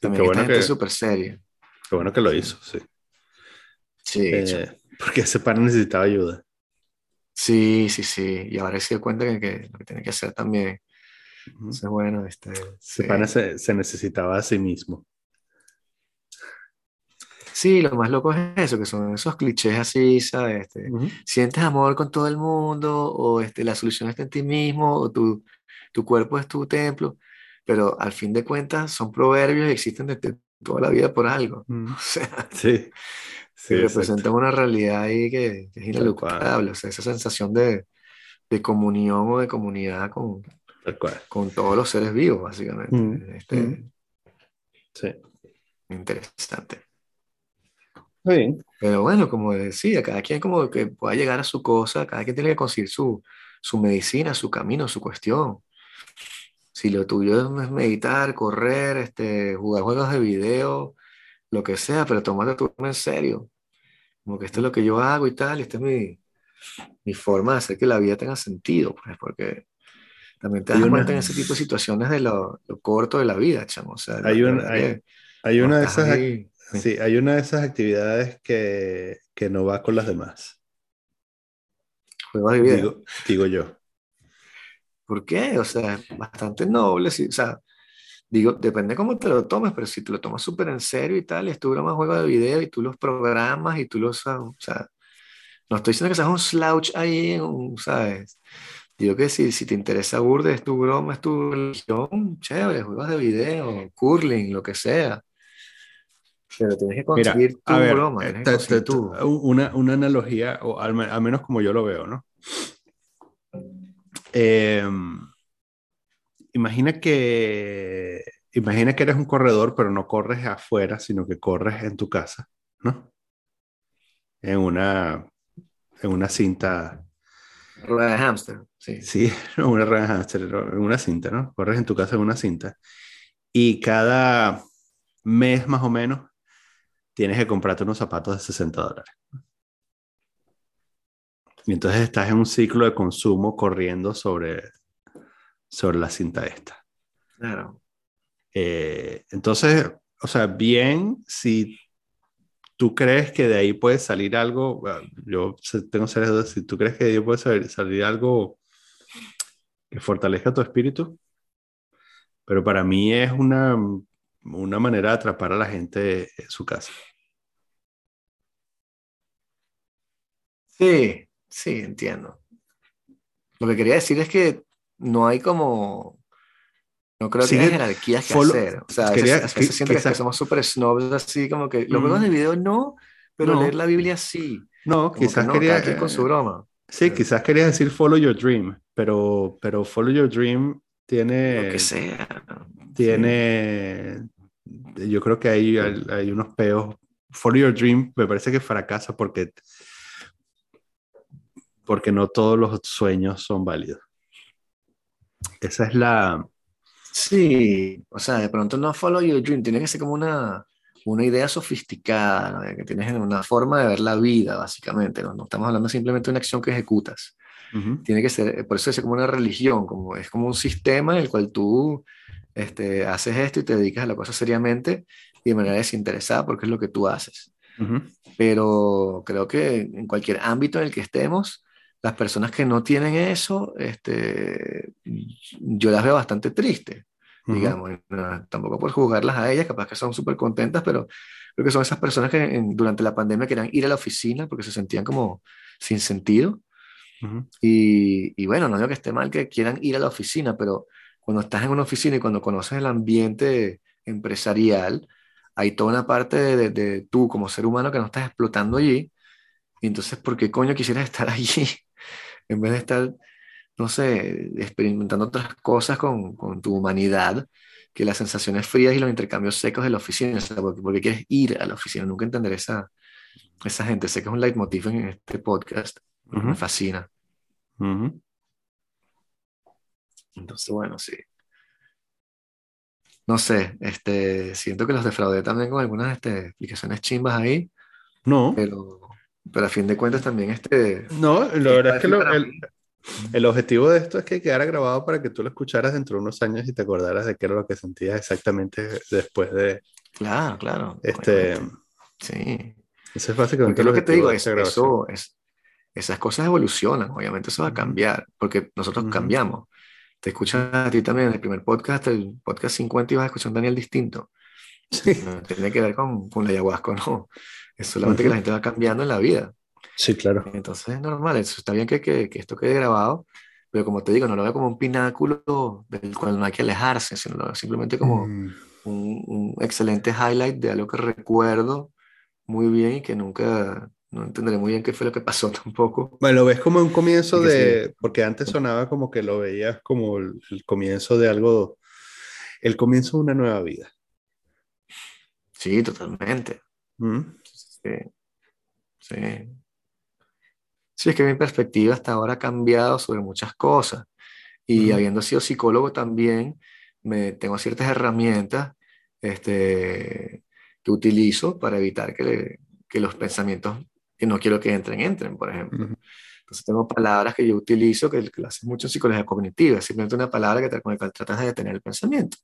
También esta gente es súper seria. Qué bueno que lo hizo, sí. Sí. Eh, porque ese pan necesitaba ayuda. Sí, sí, sí. Y ahora se dio cuenta que, que, lo que tiene que hacer también. Entonces, bueno, este... Ese pan se, se necesitaba a sí mismo. Sí, lo más loco es eso, que son esos clichés así, ¿sabes? Este, Sientes amor con todo el mundo, o este, la solución está en ti mismo, o tu, tu cuerpo es tu templo, pero al fin de cuentas son proverbios y existen desde toda la vida por algo. O sea, sí, sí representan una realidad ahí que, es ineluctable, o sea, esa sensación de, de, comunión o de comunidad con, con todos los seres vivos, básicamente. Este, sí. Interesante. Pero bueno, como decía, cada quien como que pueda llegar a su cosa, cada quien tiene que conseguir su, su medicina, su camino, su cuestión. Si lo tuyo es meditar, correr, este, jugar juegos de video, lo que sea, pero tomarte tu en serio. Como que esto es lo que yo hago y tal, y esta es mi, mi forma de hacer que la vida tenga sentido, pues, porque también te das cuenta en ese tipo de situaciones de lo, lo corto de la vida, chamo. O sea, hay, hay, hay, una de esas... Sí, hay una de esas actividades que, que no va con las demás. Juegos de vida. Digo, yo. ¿Por qué? O sea, bastante noble. Sí, o sea, digo, depende cómo te lo tomes, pero si te lo tomas súper en serio y tal, y tú más juegos de video y tú los programas y tú los, o sea, no estoy diciendo que seas un slouch ahí, ¿sabes? Digo que si, si te interesa Burde, es tu broma, es tu religión, chévere, juegos de video, curling, lo que sea. Pero tienes que conseguir tu broma. Una, una, analogía, o al, menos como yo lo veo, ¿no? Em, imagina que imagina que eres un corredor, pero no corres afuera, sino que corres en tu casa, ¿no? En una, en una cinta. Rueda de hámster, sí. Sí, una rueda de hámster, en una cinta, ¿no? Corres en tu casa en una cinta. Y cada mes más o menos tienes que comprarte unos zapatos de 60 dólares. Y entonces estás en un ciclo de consumo corriendo sobre, sobre la cinta esta. Claro. Eh, entonces, o sea, bien, si tú crees que de ahí puede salir algo, yo tengo serias dudas, si tú crees que de ahí puede salir, salir algo que fortalezca tu espíritu, pero para mí es una una manera de atrapar a la gente en su casa. Sí, sí, entiendo. Lo que quería decir es que no hay como... No creo que haya jerarquías que hacer. O sea, a veces, se siente que, somos súper snobs, así como que los juegos de video no, pero leer la Biblia sí. No, quizás quería... con su broma. Sí, quizás quería decir follow your dream, pero, pero follow your dream tiene... Lo que sea. Tiene, yo creo que hay, hay unos peos For Your Dream me parece que fracasa porque, porque no todos los sueños son válidos. Esa es la... Sí, o sea, de pronto no follow your dream, tiene que ser como una, una idea sofisticada, que tienes una forma de ver la vida, básicamente. No, no estamos hablando simplemente de una acción que ejecutas. Tiene que ser, por eso es como una religión, como, es como un sistema en el cual tú este, haces esto y te dedicas a la cosa seriamente y de manera desinteresada porque es lo que tú haces. Pero creo que en cualquier ámbito en el que estemos, las personas que no tienen eso, este, yo las veo bastante tristes, digamos. tampoco por juzgarlas a ellas, capaz que son súper contentas, pero creo que son esas personas que durante la pandemia querían ir a la oficina porque se sentían como sin sentido. y, y, bueno, no digo que esté mal que quieran ir a la oficina, pero cuando estás en una oficina y cuando conoces el ambiente empresarial, hay toda una parte de, de, tú como ser humano que no estás explotando allí. Y entonces, ¿por qué coño quisieras estar allí en vez de estar, no sé, experimentando otras cosas con, con tu humanidad? que las sensaciones frías y los intercambios secos de la oficina, porque, quieres ir a la oficina, nunca entender esa, esa gente. Sé que es un leitmotiv en este podcast, me fascina. Entonces, bueno, sí no sé, este, siento que los defraudé también con algunas este, explicaciones chimbas ahí. No. Pero, pero a fin de cuentas también este... No, la verdad es que el, el, objetivo de esto es que quedara grabado para que tú lo escucharas dentro de unos años y te acordaras de qué era lo que sentías exactamente después de... Claro, claro. Este... Sí. Eso es básicamente lo que te digo, es, eso, es, esas cosas evolucionan, obviamente eso va a cambiar, porque nosotros cambiamos te escuchan a ti también en el primer podcast, el podcast 50 y vas a escuchar a un Daniel distinto. No tiene que ver con, con la ayahuasca, no. Es solamente que la gente va cambiando en la vida. Sí, claro. Entonces es normal, eso está bien que, que, que, esto quede grabado, pero como te digo, no lo veo como un pináculo del cual no hay que alejarse, sino simplemente como mm. un, un, excelente highlight de algo que recuerdo muy bien y que nunca, no entenderé muy bien qué fue lo que pasó tampoco. Bueno, lo ves como un comienzo de, porque antes sonaba como que lo veías como el, comienzo de algo, el comienzo de una nueva vida. Sí, totalmente. ¿Mm? Sí. sí. Sí, es que mi perspectiva hasta ahora ha cambiado sobre muchas cosas. Y habiendo sido psicólogo también, me, tengo ciertas herramientas este, que utilizo para evitar que, que los pensamientos que no quiero que entren, entren, por ejemplo. Entonces tengo palabras que yo utilizo que, que lo hacen mucho en psicología cognitiva, simplemente una palabra que, con la cual tratas de detener el pensamiento.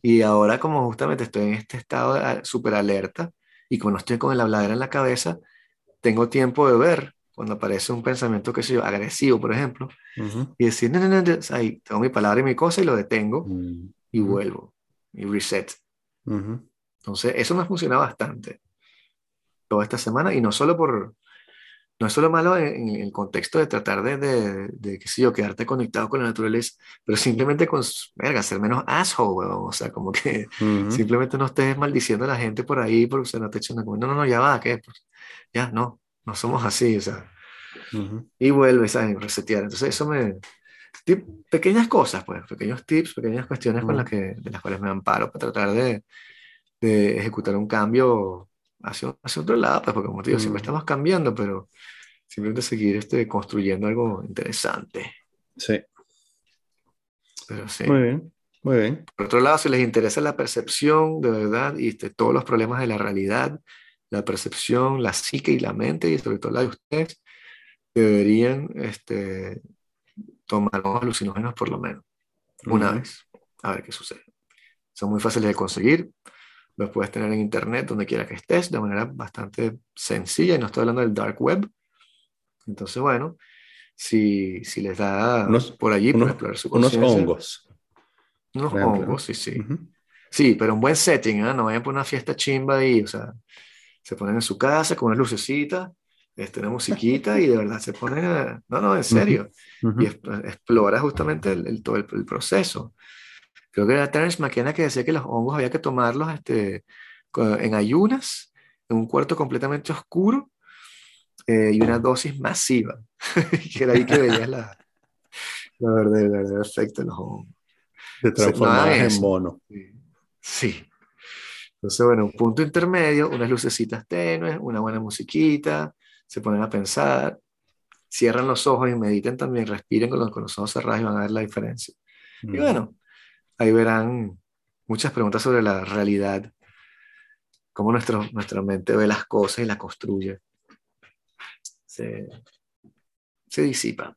Y ahora como justamente estoy en este estado súper alerta y no estoy con el habladera en la cabeza, tengo tiempo de ver cuando aparece un pensamiento, que sé yo, agresivo, por ejemplo, y decir, no, no, no, ahí tengo mi palabra y mi cosa y lo detengo mm. y vuelvo y reset. Entonces, eso me funciona bastante toda esta semana y no solo por, no es solo malo en, el contexto de tratar de, de, de, qué sé yo, quedarte conectado con la naturaleza, pero simplemente con, verga, ser menos asshole, o sea, como que simplemente no estés maldiciendo a la gente por ahí porque se no te echan no, no, no, ya va, ¿qué? Pues, ya, no, no somos así, o sea, y vuelves a resetear, entonces eso me, pequeñas cosas, pues, pequeños tips, pequeñas cuestiones con las que, de las cuales me amparo para tratar de, de ejecutar un cambio hacia, hacia otro lado, pues, porque como te digo, siempre mm. estamos cambiando, pero simplemente seguir este, construyendo algo interesante. Sí. Pero sí. Muy bien, muy bien. Por otro lado, si les interesa la percepción de verdad y este, todos los problemas de la realidad, la percepción, la psique y la mente, y sobre todo la de ustedes, deberían este, tomar alucinógenos por lo menos, una vez, a ver qué sucede. Son muy fáciles de conseguir, los puedes tener en internet donde quiera que estés, de manera bastante sencilla, y no estoy hablando del dark web. Entonces, bueno, si, si les da por allí unos, explorar su Unos hongos. Unos hongos, sí, sí. Sí, pero un buen setting, ¿eh? no vayan por una fiesta chimba ahí, o sea, se ponen en su casa con una lucecita, este, una musiquita y de verdad se ponen, no, no, en serio, y explora justamente el, todo el, el, proceso creo que era Terence McKenna que decía que los hongos había que tomarlos este, en ayunas, en un cuarto completamente oscuro eh, y una dosis masiva. que era ahí que veías la, la verdad, el verdadero efecto de los hongos. Te transformabas en mono. Sí. Entonces, bueno, un punto intermedio, unas lucecitas tenues, una buena musiquita, se ponen a pensar, cierran los ojos y mediten también, respiren con los, con los ojos cerrados y van a ver la diferencia. Y mm. bueno, ahí verán muchas preguntas sobre la realidad, cómo nuestro, nuestra mente ve las cosas y las construye. Se, se disipa.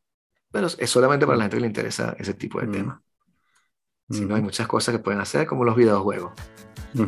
Pero es solamente para la gente que le interesa ese tipo de mm. temas. Si no, hay muchas cosas que pueden hacer, como los videojuegos. no.